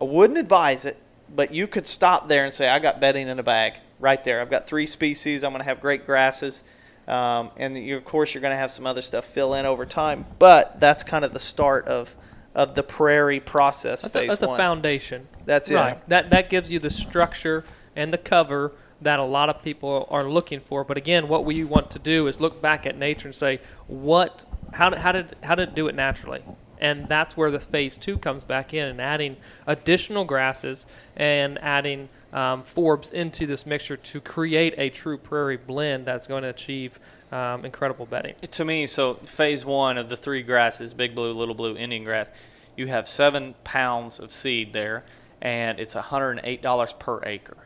S2: I wouldn't advise it, but you could stop there and say, "I got bedding in a bag right there. I've got three species. I'm going to have great grasses." Um, and you, of course, you're going to have some other stuff fill in over time, but that's kind of the start of of the prairie process
S3: That's, a,
S2: phase
S3: that's a foundation.
S2: That's it.
S3: Right. That that gives you the structure and the cover that a lot of people are looking for. But again, what we want to do is look back at nature and say, what, how did, how did, how did it do it naturally? And that's where the phase two comes back in and adding additional grasses and adding um, forbs into this mixture to create a true prairie blend that's going to achieve um, incredible bedding.
S2: To me, so phase one of the three grasses, big blue, little blue, Indian grass, you have seven pounds of seed there, and it's $108 per acre.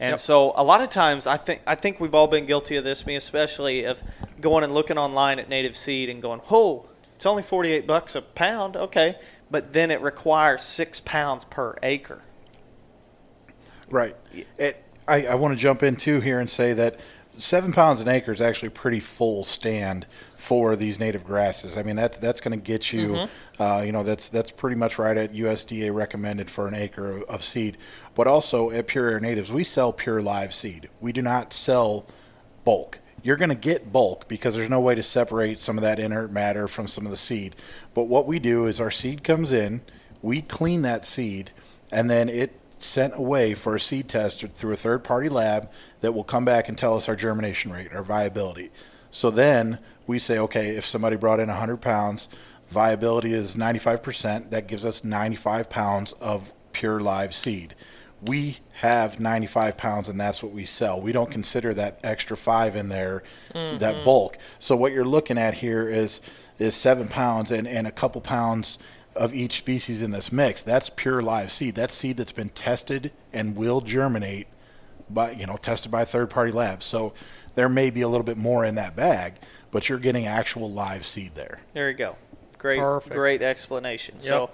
S2: And
S3: Yep.
S2: so a lot of times, I think I think we've all been guilty of this. Me especially of going and looking online at native seed and going, "Whoa, it's only 48 bucks a pound." Okay, but then it requires six pounds per acre.
S5: Right. It, I, I want to jump in too here and say that seven pounds an acre is actually pretty full stand for these native grasses. I mean that that's going to get you,
S3: Mm-hmm.
S5: uh, you know, that's that's pretty much right at USDA recommended for an acre of, of seed. But also at Pure Air Natives, we sell pure live seed. We do not sell bulk. You're going to get bulk because there's no way to separate some of that inert matter from some of the seed. But what we do is our seed comes in, we clean that seed, and then it sent away for a seed test through a third party lab that will come back and tell us our germination rate, our viability. So then we say, okay, if somebody brought in 100 pounds, viability is 95%. That gives us 95 pounds of pure live seed. We have 95 pounds, and that's what we sell. We don't consider that extra five in there, mm-hmm. that bulk. So what you're looking at here is is seven pounds and, and a couple pounds of each species in this mix. That's pure live seed. That's seed that's been tested and will germinate by you know tested by third party labs. So there may be a little bit more in that bag, but you're getting actual live seed there.
S2: There you go. Great,
S3: Perfect.
S2: great explanation. So,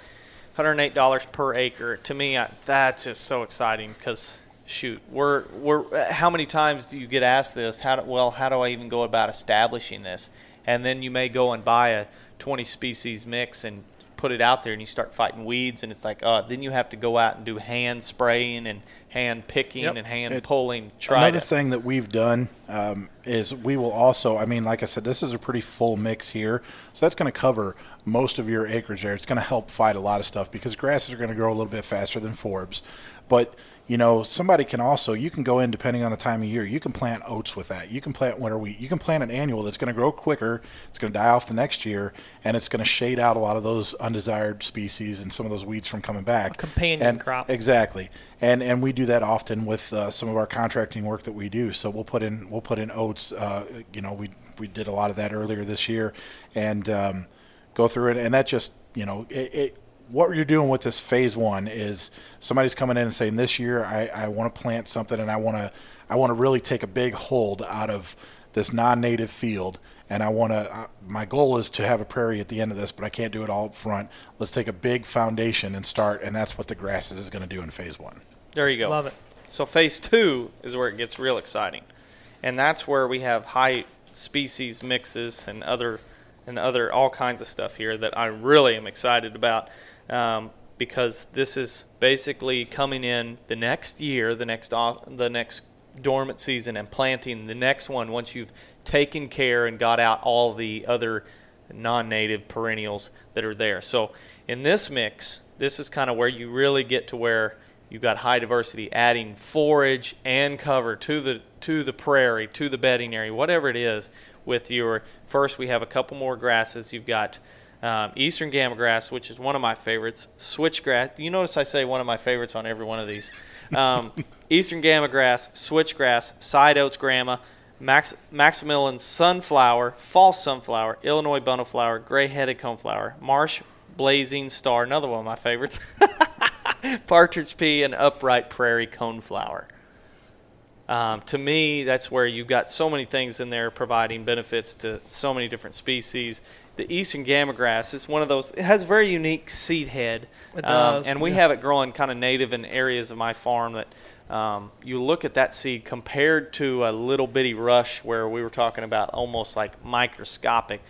S2: $108 per acre. To me, I, that's just so exciting because shoot, we're we're how many times do you get asked this? How do, well, how do I even go about establishing this? And then you may go and buy a 20 species mix and put it out there and you start fighting weeds and it's like, uh, then you have to go out and do hand spraying and hand picking
S3: Yep.
S2: and hand
S5: It-
S2: pulling. Try
S5: Another
S2: to,
S5: thing that we've done um, is we will also, I mean, like I said, this is a pretty full mix here. So that's going to cover most of your acreage there. It's going to help fight a lot of stuff because grasses are going to grow a little bit faster than forbs. But, you know, somebody can also, you can go in depending on the time of year, you can plant oats with that. You can plant winter wheat. You can plant an annual that's going to grow quicker. It's going to die off the next year and it's going to shade out a lot of those undesired species and some of those weeds from coming back.
S3: companion
S5: And-
S3: crop.
S5: Exactly, and and we do that often with uh, some of our contracting work that we do. So we'll put in we'll put in oats. Uh, you know, we we did a lot of that earlier this year, and um, go through it. And that just you know it, it. What you're doing with this phase one is somebody's coming in and saying this year I, I want to plant something and I want to I want to really take a big hold out of this non-native field and I want to. Uh, my goal is to have a prairie at the end of this, but I can't do it all up front. Let's take a big foundation and start, and that's what the grasses is going to do in phase one.
S2: there you go.
S3: Love it.
S2: So phase two is where it gets real exciting, and that's where we have high species mixes and other and other all kinds of stuff here that I really am excited about um, because this is basically coming in the next year, the next off, the next dormant season, and planting the next one once you've taken care and got out all the other non-native perennials that are there. So in this mix, this is kind of where you really get to where you've got high diversity, adding forage and cover to the to the prairie, to the bedding area, whatever it is. With your first, we have a couple more grasses. You've got um, eastern gamagrass, which is one of my favorites. Switchgrass. You notice I say one of my favorites on every one of these. Um, (laughs) eastern gamagrass, switchgrass, side oats grama, Max, Maximilian sunflower, false sunflower, Illinois bundleflower, gray-headed coneflower, marsh blazing star, another one of my favorites, (laughs) partridge pea, and upright prairie coneflower. Um, to me, that's where you've got so many things in there providing benefits to so many different species. The eastern gamagrass is one of those. It has a very unique seed head, Um, and we
S3: yeah.
S2: have it growing kind of native in areas of my farm that um, you look at that seed compared to a little bitty rush where we were talking about almost like microscopic.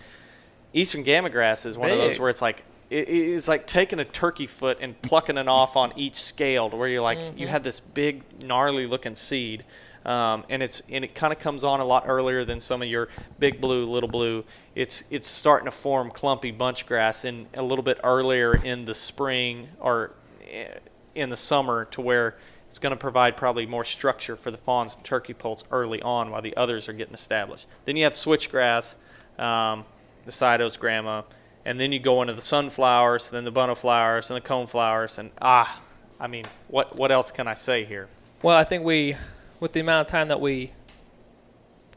S2: Eastern gamagrass is one of those where it's like it, it's like taking a turkey foot and plucking it off on each scale to where you're like you have this big gnarly looking seed um, and it's and it kind of comes on a lot earlier than some of your big blue little blue. It's it's starting to form clumpy bunch grass in a little bit earlier in the spring or eh, in the summer to where it's going to provide probably more structure for the fawns and turkey poults early on while the others are getting established. Then you have switchgrass um, the side oats grama, and then you go into the sunflowers, then the bundleflowers, and the coneflowers, and ah, I mean, what what else can I say here?
S3: Well, I think we, with the amount of time that we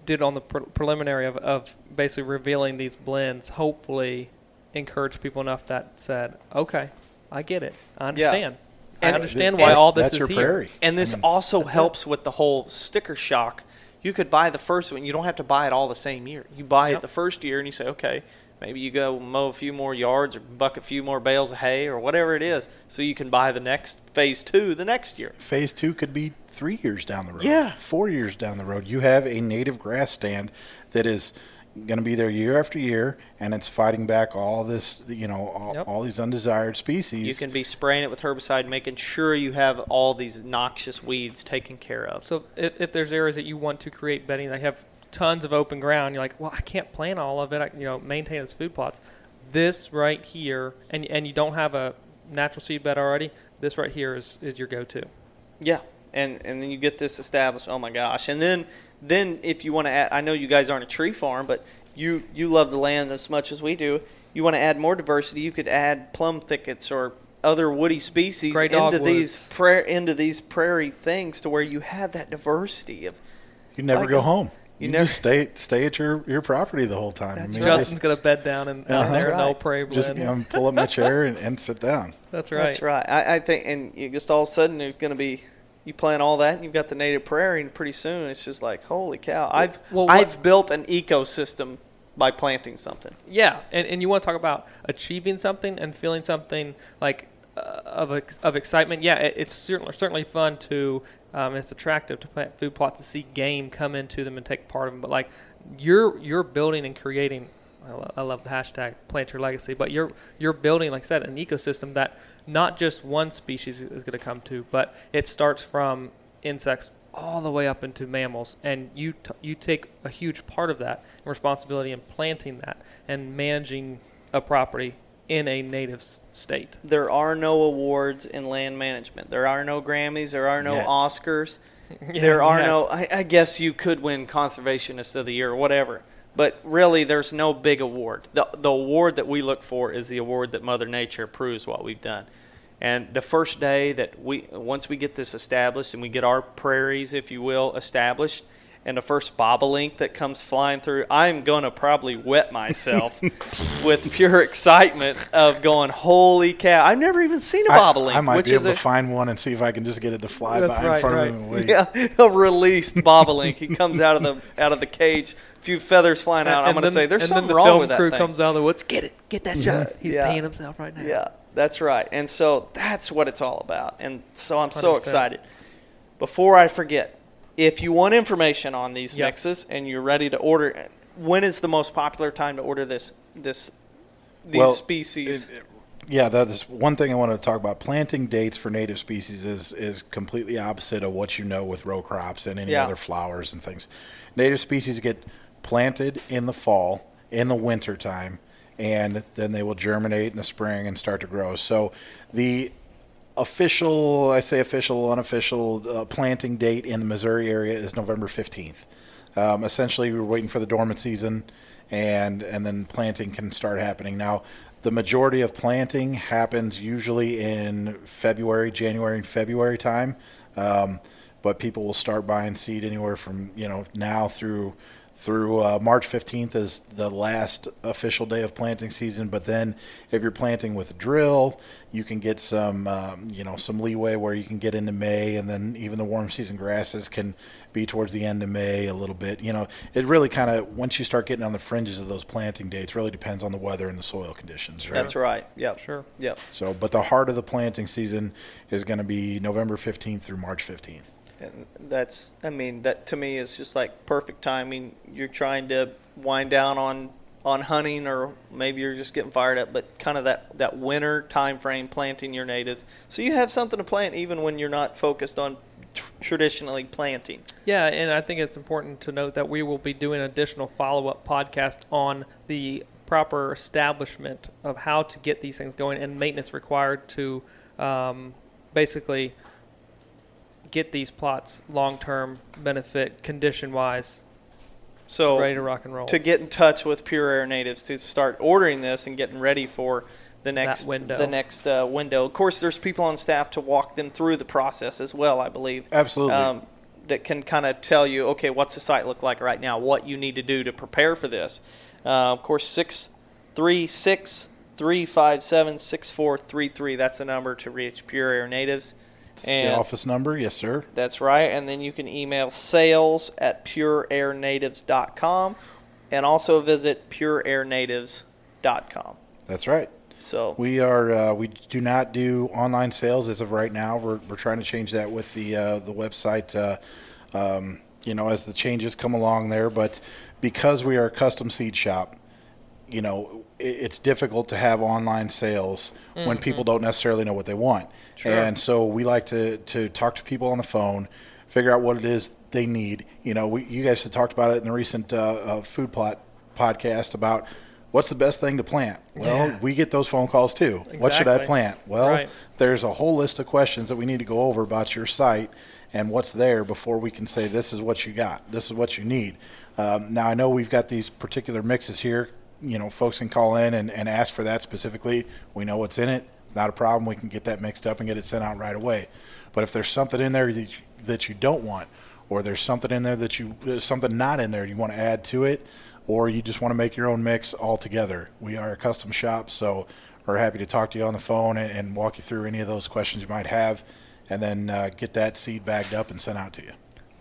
S3: did on the pre- preliminary of, of basically revealing these blends, hopefully encouraged people enough that said, okay, I get it. I understand. I
S2: And-
S3: understand
S2: and-
S3: why all this is
S5: your
S3: here.
S5: prairie.
S2: And this also helps with the whole sticker shock. You could buy the first one. You don't have to buy it all the same year. You buy
S3: Yep.
S2: it the first year, and you say, okay, Maybe you go mow a few more yards or buck a few more bales of hay or whatever it is, so you can buy the next phase two the next year.
S5: Phase two could be three years down the road.
S2: Yeah.
S5: Four years down the road. You have a native grass stand that is going to be there year after year, and it's fighting back all this, you know, all,
S3: Yep.
S5: all these undesired species.
S2: You can be spraying it with herbicide, making sure you have all these noxious weeds taken care of.
S3: So if, if there's areas that you want to create bedding that have tons of open ground, you're like, well, I can't plant all of it. I, you know, maintain its food plots. This right here, and and you don't have a natural seed bed already. This right here is is your go-to.
S2: Yeah, and and then you get this established. Oh my gosh! And then then if you want to add, I know you guys aren't a tree farm, but you you love the land as much as we do. You want to add more diversity. You could add plum thickets or other woody species
S3: Gray
S2: into these
S3: dogwoods.
S2: pra- into these prairie things to where you have that diversity of
S5: You never
S2: Like,
S5: go home.
S2: You
S5: You,
S2: never-
S5: just stay stay at your, your property the whole time.
S2: That's
S5: I mean,
S2: right.
S3: Justin's gonna bed down and
S5: Yeah,
S3: out
S5: that's
S3: there in no
S2: right.
S3: prairie
S5: just,
S3: blend.
S5: just you know, pull up my chair and, and sit down. (laughs)
S3: That's right.
S2: That's right. I, I think, and you just all of a sudden there's going to be you plant all that, and you've got the native prairie, and pretty soon it's just like, holy cow! I've
S3: well, what-
S2: I've built an ecosystem by planting something.
S3: Yeah, and, and you want to talk about achieving something and feeling something like uh, of of excitement. Yeah, it, it's certainly certainly fun to. Um, it's attractive to plant food plots to see game come into them and take part of them. But like you're you're building and creating. I lo- I love the hashtag plant your legacy, but you're you're building, like I said, an ecosystem that not just one species is going to come to, but it starts from insects all the way up into mammals, and you t- you take a huge part of that responsibility in planting that and managing a property in a native state.
S2: There are no awards in land management. There are no Grammys. There are no
S5: Yet.
S2: Oscars. (laughs)
S3: Yeah,
S2: there are
S3: yeah.
S2: no. I, I guess you could win Conservationist of the Year or whatever. But really, there's no big award. The, the award that we look for is the award that Mother Nature approves what we've done. And the first day that we, once we get this established and we get our prairies, if you will, established, and the first bobolink that comes flying through, I'm going to probably wet myself (laughs) with pure excitement of going, holy cow. I've never even seen a bobolink.
S5: I, might
S2: which
S5: be
S2: is
S5: able
S2: a,
S5: to find one and see if I can just get it to fly by
S3: right,
S5: in front
S3: right.
S5: of him and
S2: yeah, (laughs) a released bobolink. He comes out of the out of the cage, a few feathers flying out. I'm going to say there's
S3: and
S2: something
S3: then the
S2: wrong
S3: film
S2: with that
S3: crew
S2: thing.
S3: comes out of the woods. Get it, get that shot. (laughs) He's
S2: Yeah.
S3: paying himself right now.
S2: Yeah, that's right. And so that's what it's all about. And so I'm so
S3: 100%.
S2: excited. Before I forget, if you want information on these
S3: Yes.
S2: mixes and you're ready to order, when is the most popular time to order this this these
S5: Well,
S2: species?
S5: it- Yeah, that is one thing I wanted to talk about. Planting dates for native species is is completely opposite of what you know with row crops and any
S2: Yeah.
S5: other flowers and things. Native species get planted in the fall, in the winter time, and then they will germinate in the spring and start to grow. So the official, I say official, unofficial uh, planting date in the Missouri area is November 15th. Um, essentially, we're waiting for the dormant season, and and then planting can start happening. Now, the majority of planting happens usually in February, January, and February time. Um, but people will start buying seed anywhere from you know now through through uh, March 15th is the last official day of planting season. But then, if you're planting with a drill, you can get some, um, you know, some leeway where you can get into May, and then even the warm season grasses can be towards the end of May a little bit. You know, it really kind of once you start getting on the fringes of those planting dates, really depends on the weather and the soil conditions. Right?
S2: That's right. Yeah.
S3: Sure.
S2: Yep.
S5: So, but the heart of the planting season is going to be November 15th through March 15th.
S2: And that's, I mean, that to me is just like perfect timing. You're trying to wind down on on hunting, or maybe you're just getting fired up. But kind of that that winter time frame, planting your natives, so you have something to plant even when you're not focused on tr- traditionally planting.
S3: Yeah, and I think it's important to note that we will be doing additional follow up podcast on the proper establishment of how to get these things going and maintenance required to um, basically get these plots long term benefit condition wise
S2: So
S3: ready to rock and roll.
S2: to get in touch with Pure Air Natives to start ordering this and getting ready for the next
S3: window.
S2: the next uh, window. Of course, there's people on staff to walk them through the process as well. I believe
S5: Absolutely.
S2: um, that can kind of tell you, okay, what's the site look like right now? What you need to do to prepare for this. Uh, of course, six three six three five seven six four three three. That's the number to reach Pure Air Natives.
S5: It's the office number, yes, sir.
S2: That's right. And then you can email sales at pureairnatives.com and also visit pureairnatives farm.com.
S5: That's right.
S2: So
S5: We are uh, we do not do online sales as of right now. We're, we're trying to change that with the uh, the website. Uh, um, you know, as the changes come along there, but because we are a custom seed shop, you know, it, it's difficult to have online sales when people don't necessarily know what they want. And so we like to to talk to people on the phone, figure out what it is they need. You know, we, you guys have talked about it in the recent uh, uh, food plot podcast about what's the best thing to plant. Well, we get those phone calls too. What should I plant? Well,
S3: Right.
S5: there's a whole list of questions that we need to go over about your site and what's there before we can say this is what you got, this is what you need. Um, now I know we've got these particular mixes here. You know, folks can call in and, and ask for that specifically. We know what's in it. It's not a problem. We can get that mixed up and get it sent out right away. But if there's something in there that you, that you don't want, or there's something in there that you there's something not in there you want to add to it, or you just want to make your own mix altogether, we are a custom shop, so we're happy to talk to you on the phone and, and walk you through any of those questions you might have, and then uh, get that seed bagged up and sent out to you.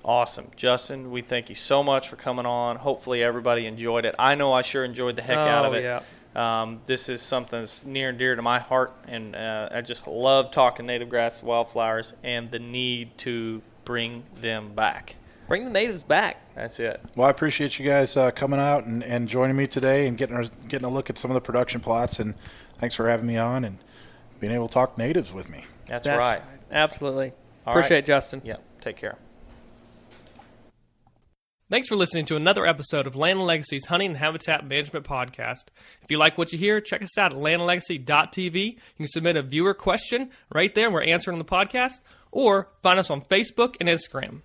S2: Awesome. Justin, we thank you so much for coming on. Hopefully, everybody enjoyed it. I know I sure enjoyed the heck out of
S3: Oh,
S2: it.
S3: yeah.
S2: Um, this is something that's near and dear to my heart, and uh, I just love talking native grass wildflowers and the need to bring them back.
S3: Bring the natives back.
S2: That's it.
S5: Well, I appreciate you guys uh, coming out and, and joining me today and getting our, getting a look at some of the production plots, and thanks for having me on and being able to talk natives with me.
S2: That's,
S3: That's
S2: right.
S3: Absolutely.
S2: All
S3: Appreciate
S2: right.
S3: it, Justin.
S2: Yeah. Take care.
S3: Thanks for listening to another episode of Land and Legacy's Hunting and Habitat Management Podcast. If you like what you hear, check us out at landandlegacy.tv. You can submit a viewer question right there, and we're answering the podcast, or find us on Facebook and Instagram.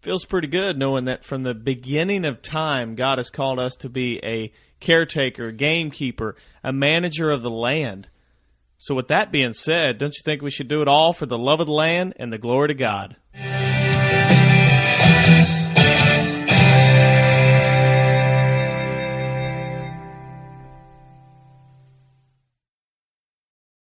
S6: feels pretty good knowing that from the beginning of time, God has called us to be a caretaker, gamekeeper, a manager of the land. So, with that being said, don't you think we should do it all for the love of the land and the glory to God?